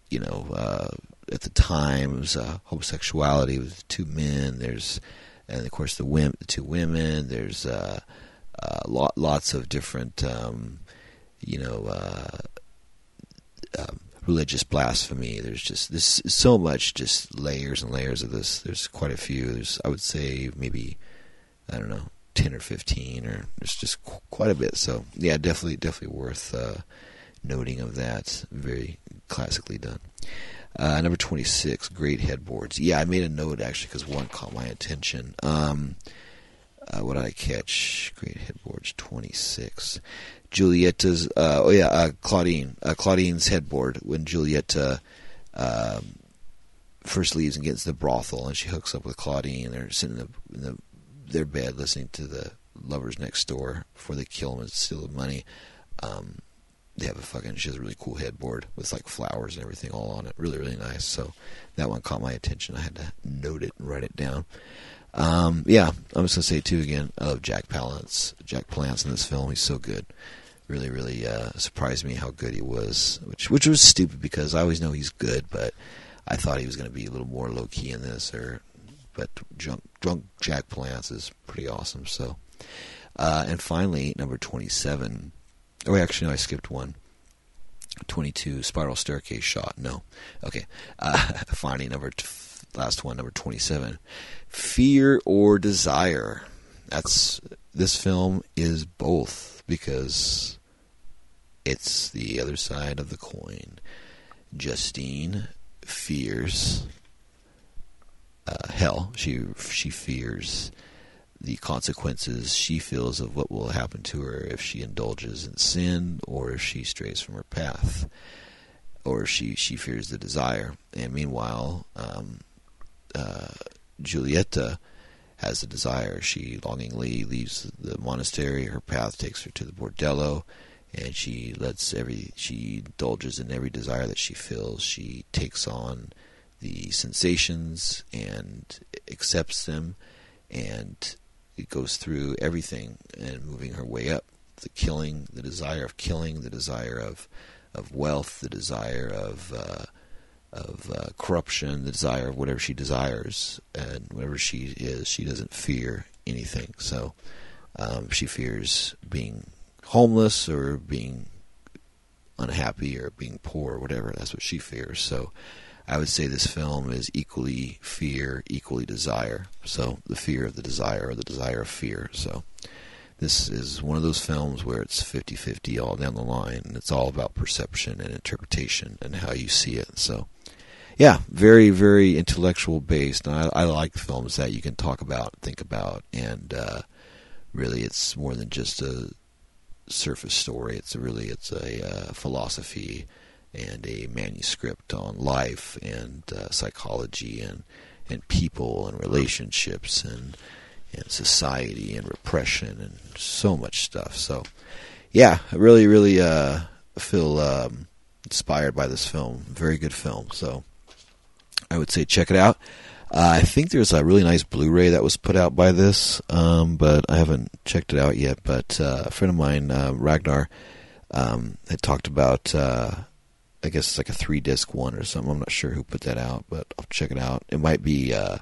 you know uh, at the time it was uh, homosexuality with two men. There's and of course the the two women. There's uh, uh, lot, lots of different um, you know, uh, um, religious blasphemy. There's just this so much, just layers and layers of this. There's quite a few. There's, I would say, maybe I don't know, ten or fifteen, or there's just qu- quite a bit. So yeah, definitely, definitely worth uh, noting of that. Very classically done. Uh, number 26, great headboards. Yeah, I made a note actually because one caught my attention. Um, uh, what did I catch? Great headboards, 26. Julietta's, uh, oh yeah, uh, Claudine. Uh, Claudine's headboard when Julietta um, first leaves and gets the brothel and she hooks up with Claudine. and They're sitting in, the, in the, their bed listening to the lovers next door before they kill them and steal the money. Um, they have a fucking she has a really cool headboard with like flowers and everything all on it really really nice so that one caught my attention i had to note it and write it down um, yeah i'm just gonna say too again i love jack palance jack palance in this film he's so good really really uh, surprised me how good he was which which was stupid because i always know he's good but i thought he was to be a little more low key in this or but drunk drunk jack palance is pretty awesome so uh, and finally number 27 Oh, actually, no, I skipped one. 22 spiral staircase shot. No. Okay. Uh, [laughs] finally, number t- last one, number 27. Fear or desire. That's this film is both because it's the other side of the coin. Justine fears uh, hell. She she fears the consequences she feels of what will happen to her if she indulges in sin or if she strays from her path or she she fears the desire and meanwhile um, uh, Julieta has a desire. She longingly leaves the monastery. Her path takes her to the bordello and she lets every she indulges in every desire that she feels. She takes on the sensations and accepts them and it goes through everything and moving her way up. The killing, the desire of killing, the desire of of wealth, the desire of uh, of uh, corruption, the desire of whatever she desires, and whatever she is, she doesn't fear anything. So um, she fears being homeless or being unhappy or being poor or whatever. That's what she fears. So I would say this film is equally fear, equally desire. So the fear of the desire, or the desire of fear. So this is one of those films where it's 50-50 all down the line, and it's all about perception and interpretation and how you see it. So yeah, very very intellectual based. And I, I like films that you can talk about, think about, and uh, really it's more than just a surface story. It's a really it's a uh, philosophy and a manuscript on life and uh, psychology and and people and relationships and and society and repression and so much stuff. So, yeah, I really, really uh, feel um, inspired by this film. Very good film. So, I would say check it out. Uh, I think there's a really nice Blu-ray that was put out by this, um, but I haven't checked it out yet. But uh, a friend of mine, uh, Ragnar, um, had talked about uh, I guess it's like a three disc one or something. I'm not sure who put that out, but I'll check it out. It might be uh,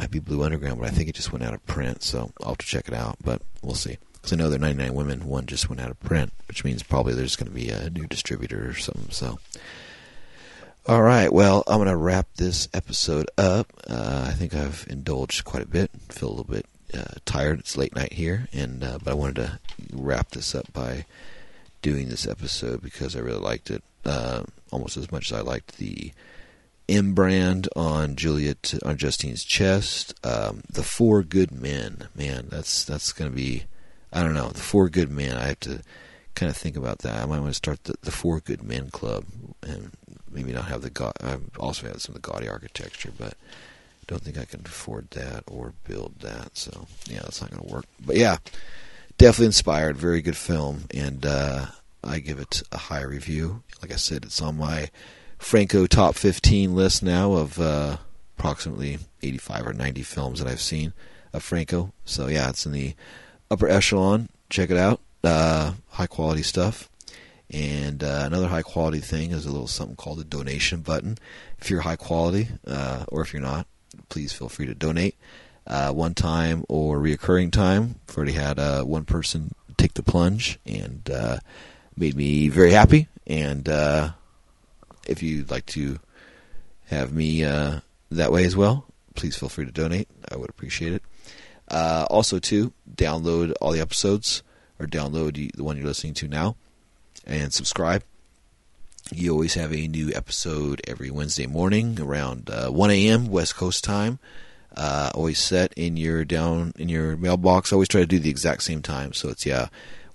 might be Blue Underground, but I think it just went out of print, so I'll have to check it out. But we'll see. Because I know they're 99 Women one just went out of print, which means probably there's going to be a new distributor or something. So, all right. Well, I'm going to wrap this episode up. Uh, I think I've indulged quite a bit. Feel a little bit uh, tired. It's late night here, and uh, but I wanted to wrap this up by doing this episode because I really liked it uh, almost as much as I liked the M brand on Juliet on Justine's chest. Um, the Four Good Men, man, that's that's going to be I don't know the Four Good Men. I have to kind of think about that. I might want to start the, the Four Good Men Club and maybe not have the. I also had some of the gaudy architecture, but don't think I can afford that or build that. So yeah, that's not going to work. But yeah definitely inspired. Very good film, and uh, I give it a high review. Like I said, it's on my Franco top 15 list now of uh, approximately 85 or 90 films that I've seen of Franco. So yeah, it's in the upper echelon. Check it out. Uh, high quality stuff. And uh, another high quality thing is a little something called a donation button. If you're high quality, uh, or if you're not, please feel free to donate uh, one time or reoccurring time. I've already had uh, one person take the plunge and uh, made me very happy. And uh, if you'd like to have me uh, that way as well, please feel free to donate. I would appreciate it. Uh, also, too, download all the episodes or download the one you're listening to now and subscribe. You always have a new episode every Wednesday morning around uh, 1 a.m. West Coast time. Uh, always set in your down in your mailbox. I always try to do the exact same time. So it's yeah,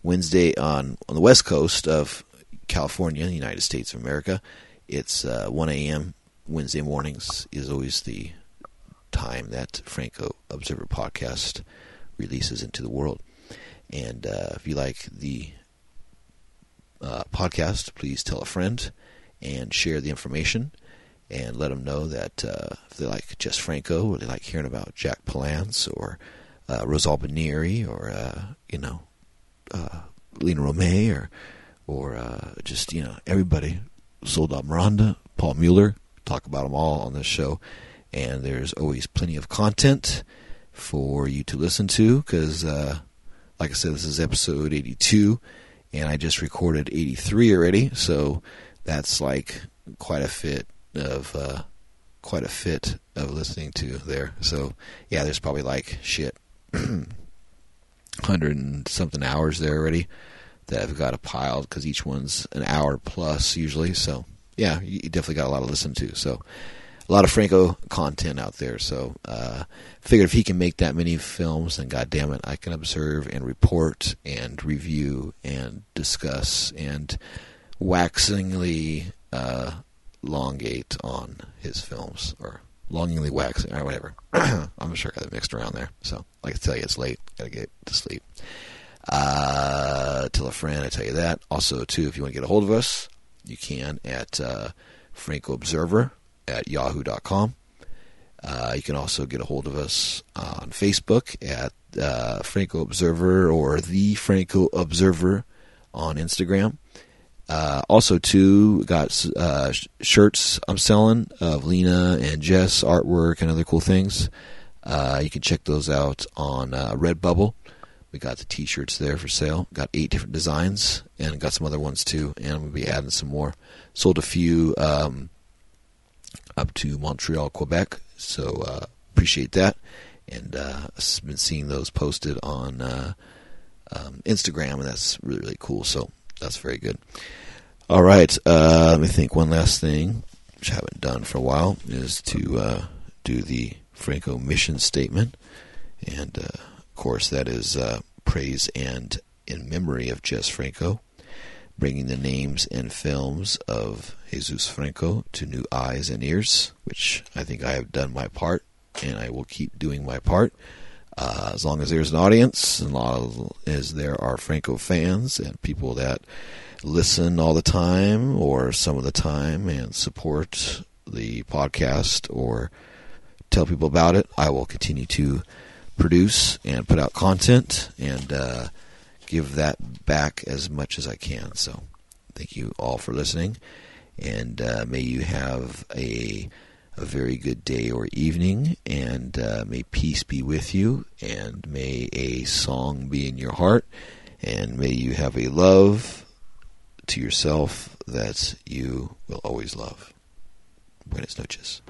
Wednesday on on the West Coast of California, the United States of America. It's uh, 1 a.m. Wednesday mornings is always the time that Franco Observer podcast releases into the world. And uh, if you like the uh, podcast, please tell a friend and share the information and let them know that uh, if they like Jess Franco or they like hearing about Jack Palance or uh, Rosal or uh, you know uh, Lina Romay or or uh, just you know everybody, Soledad Miranda, Paul Muller, talk about them all on this show, and there's always plenty of content for you to listen to because, uh, like I said, this is episode 82, and I just recorded 83 already, so that's like quite a fit of uh, quite a fit of listening to there. So yeah, there's probably like shit, [clears throat] hundred and something hours there already that I've got a pile because each one's an hour plus usually. So yeah, you definitely got a lot to listen to. So a lot of Franco content out there. So uh, figured if he can make that many films, then God damn it, I can observe and report and review and discuss and waxingly uh, longate on his films or longingly waxing or whatever. [clears throat] I'm sure I got it mixed around there. So like I tell you, it's late. Gotta get to sleep. Uh, tell a friend. I tell you that. Also, too, if you want to get a hold of us, you can at uh, Franco Observer at yahoo.com. Uh, you can also get a hold of us on Facebook at uh, Franco Observer or the Franco Observer on Instagram. Uh, also, too, got uh, shirts I'm selling of Lina and Jess artwork and other cool things. Uh, you can check those out on uh, Redbubble. We got the T-shirts there for sale. Got eight different designs and got some other ones too. And I'm gonna be adding some more. Sold a few um, up to Montreal, Quebec. So uh, appreciate that. And uh, I've been seeing those posted on uh, um, Instagram, and that's really really cool. So that's very good. All right, uh, let me think. One last thing, which I haven't done for a while, is to uh, do the Franco mission statement, and uh, course that is uh, praise and in memory of Jess Franco, bringing the names and films of Jesus Franco to new eyes and ears, which I think I have done my part, and I will keep doing my part. Uh, as long as there's an audience, long as there are Franco fans and people that listen all the time or some of the time and support the podcast or tell people about it, I will continue to produce and put out content and uh, give that back as much as I can. So, thank you all for listening, and uh, may you have a a very good day or evening, and uh, may peace be with you, and may a song be in your heart, and may you have a love to yourself that you will always love. Buenas noches.